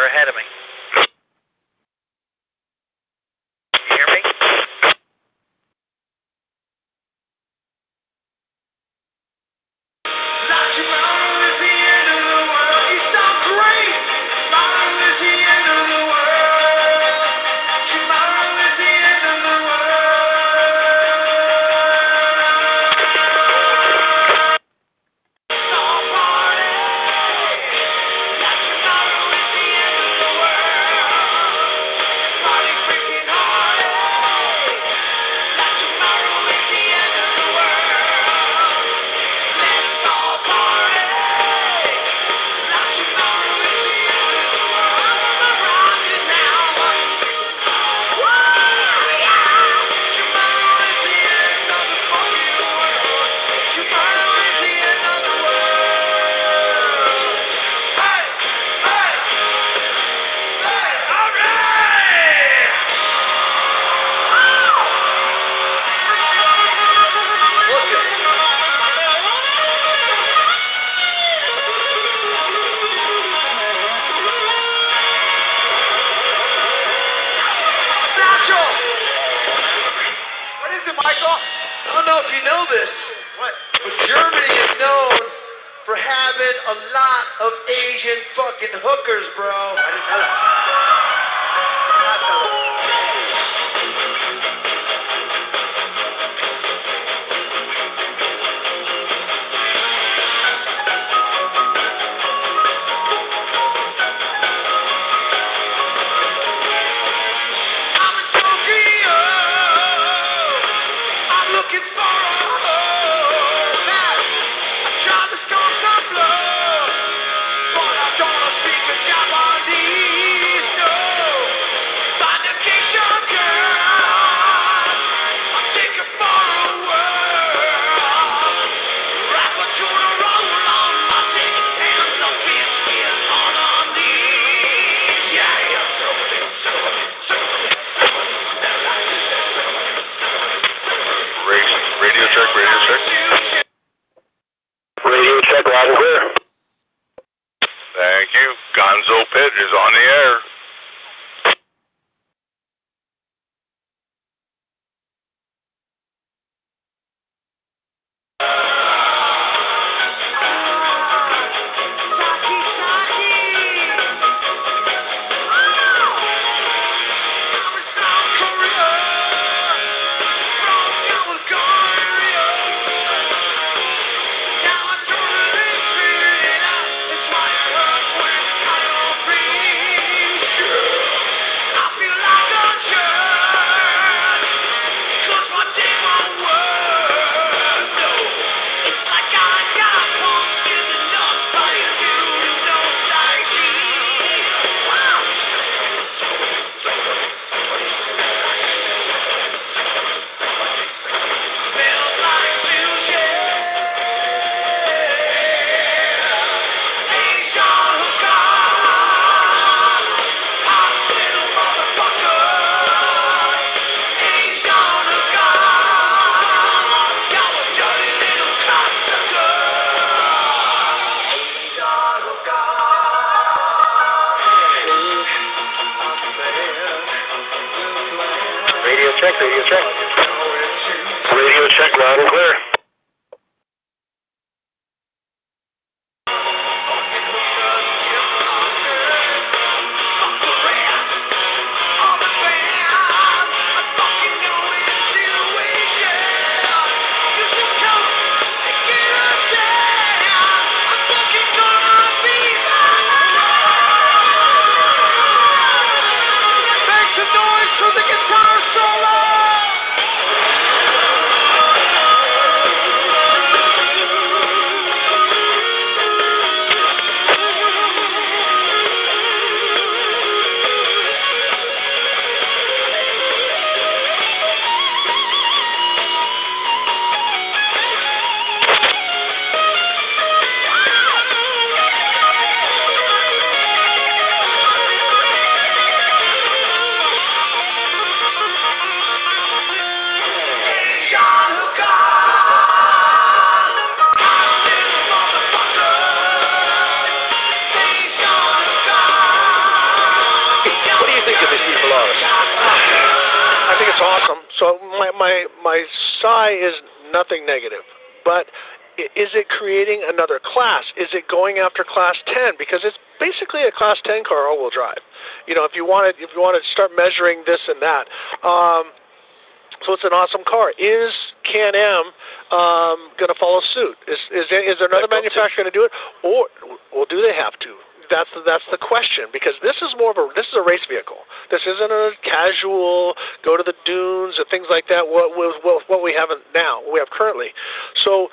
are ahead of me. Asian fucking hookers, bro. Is on the air. Sigh is nothing negative, but is it creating another class? Is it going after class 10? Because it's basically a class 10 car all-wheel drive. You know, if you want to if you want to start measuring this and that. Um, so it's an awesome car. Is Can-Am um, going to follow suit? Is is there, is there another manufacturer going to do it, or well, do they have to? That's the, that's the question because this is more of a this is a race vehicle. This isn't a casual go to the dunes and things like that. What what, what- what we have now, what we have currently. So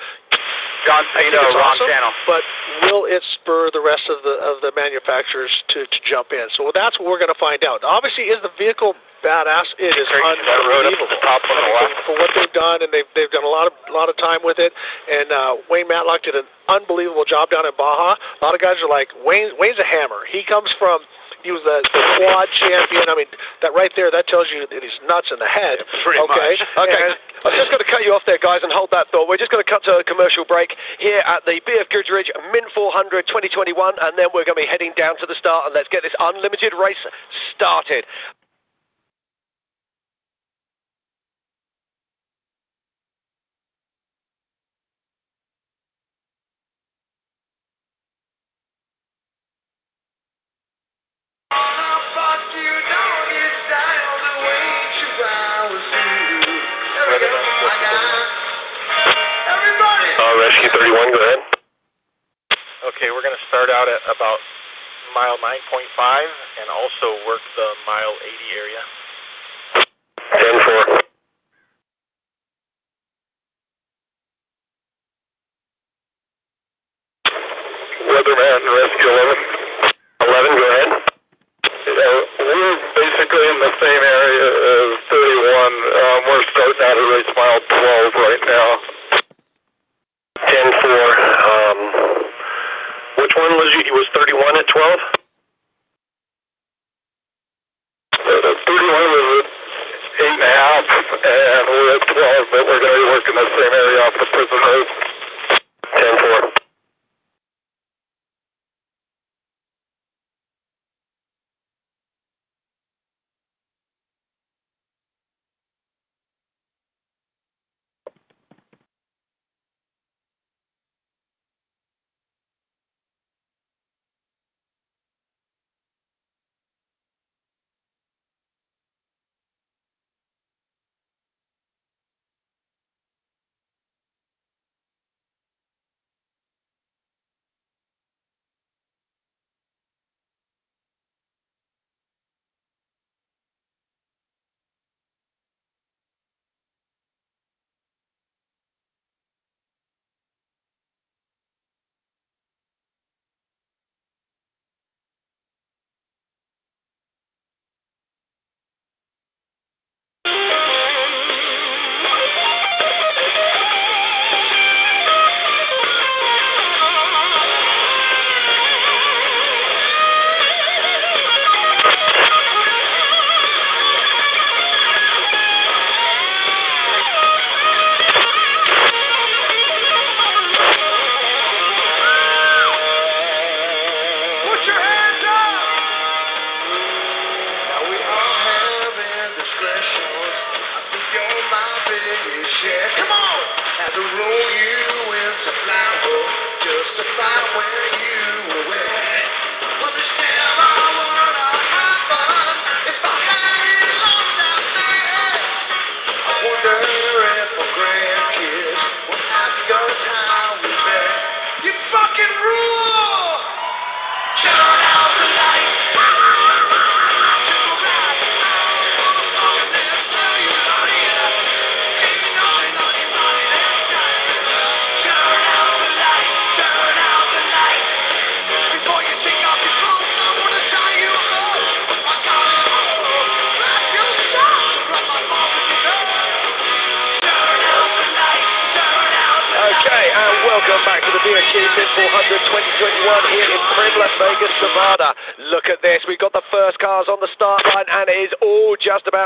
John Pino, wrong awesome, channel. But will it spur the rest of the of the manufacturers to, to jump in? So that's what we're going to find out. Obviously, is the vehicle badass? It is Straight to that road up to unbelievable. the top on I mean, for, what they've done, and they've they've done a lot of a lot of time with it. And uh, Wayne Matlock did an unbelievable job down in Baja. A lot of guys are like Wayne. Wayne's a hammer. He comes from. He was the, the quad champion. I mean, that right there, that tells you that he's nuts in the head. Pretty okay. much. Okay. And- I'm just going to cut you off there, guys, and hold that thought. We're just going to cut to a commercial break here at the BF Goodrich Mint 400 2021, and then we're going to be heading down to the start, and let's get this unlimited race started. Uh, rescue 31, go ahead. Okay, we're going to start out at about mile 9.5 and also work the mile 80 area. 10-4. Weatherman, Rescue 11. 11, go ahead. Uh, in the same area as 31. Um, we're starting out at race mile 12 right now. 10 4. Um, which one was you? He was 31 at 12? Uh, 31 was at 8 and a half, and we're at 12, but we're going to be working the same area off the prison road. 10 4.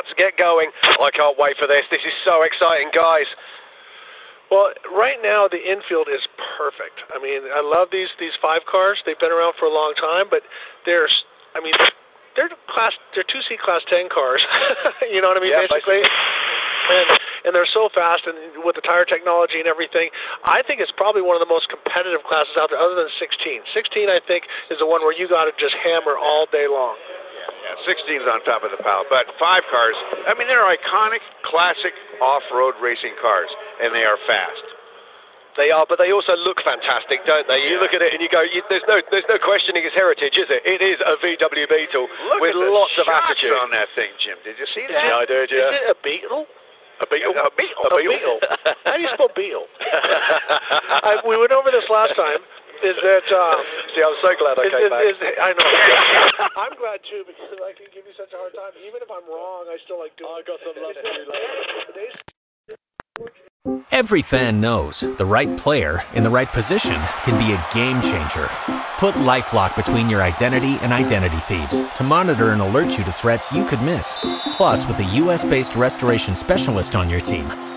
About to get going. I can't wait for this. This is so exciting, guys. Well, right now the infield is perfect. I mean, I love these these five cars. They've been around for a long time, but they're, I mean, they're class, they're two seat class ten cars. you know what I mean? Yeah, basically. And, and they're so fast, and with the tire technology and everything, I think it's probably one of the most competitive classes out there, other than 16. 16, I think, is the one where you got to just hammer all day long. Yeah, 16's on top of the pile. But five cars, I mean, they're iconic, classic off-road racing cars, and they are fast. They are, but they also look fantastic, don't they? You look at it and you go, you, there's no, there's no questioning its heritage, is it? It is a VW Beetle Look with at the lots of attitude. on that thing, Jim. Did you see that? Yeah, I did, yeah. Is it a beetle? A beetle? A beetle. A beetle. How do you spell beetle? I, we went over this last time. Is that um, See, I'm so glad I is, came is, back. is, I know. I'm glad too because I can give you such a hard time. Even if I'm wrong, I still like doing. do. I got some love for you later. Every fan knows the right player in the right position can be a game changer. Put LifeLock between your identity and identity thieves to monitor and alert you to threats you could miss. Plus, with a US-based restoration specialist on your team,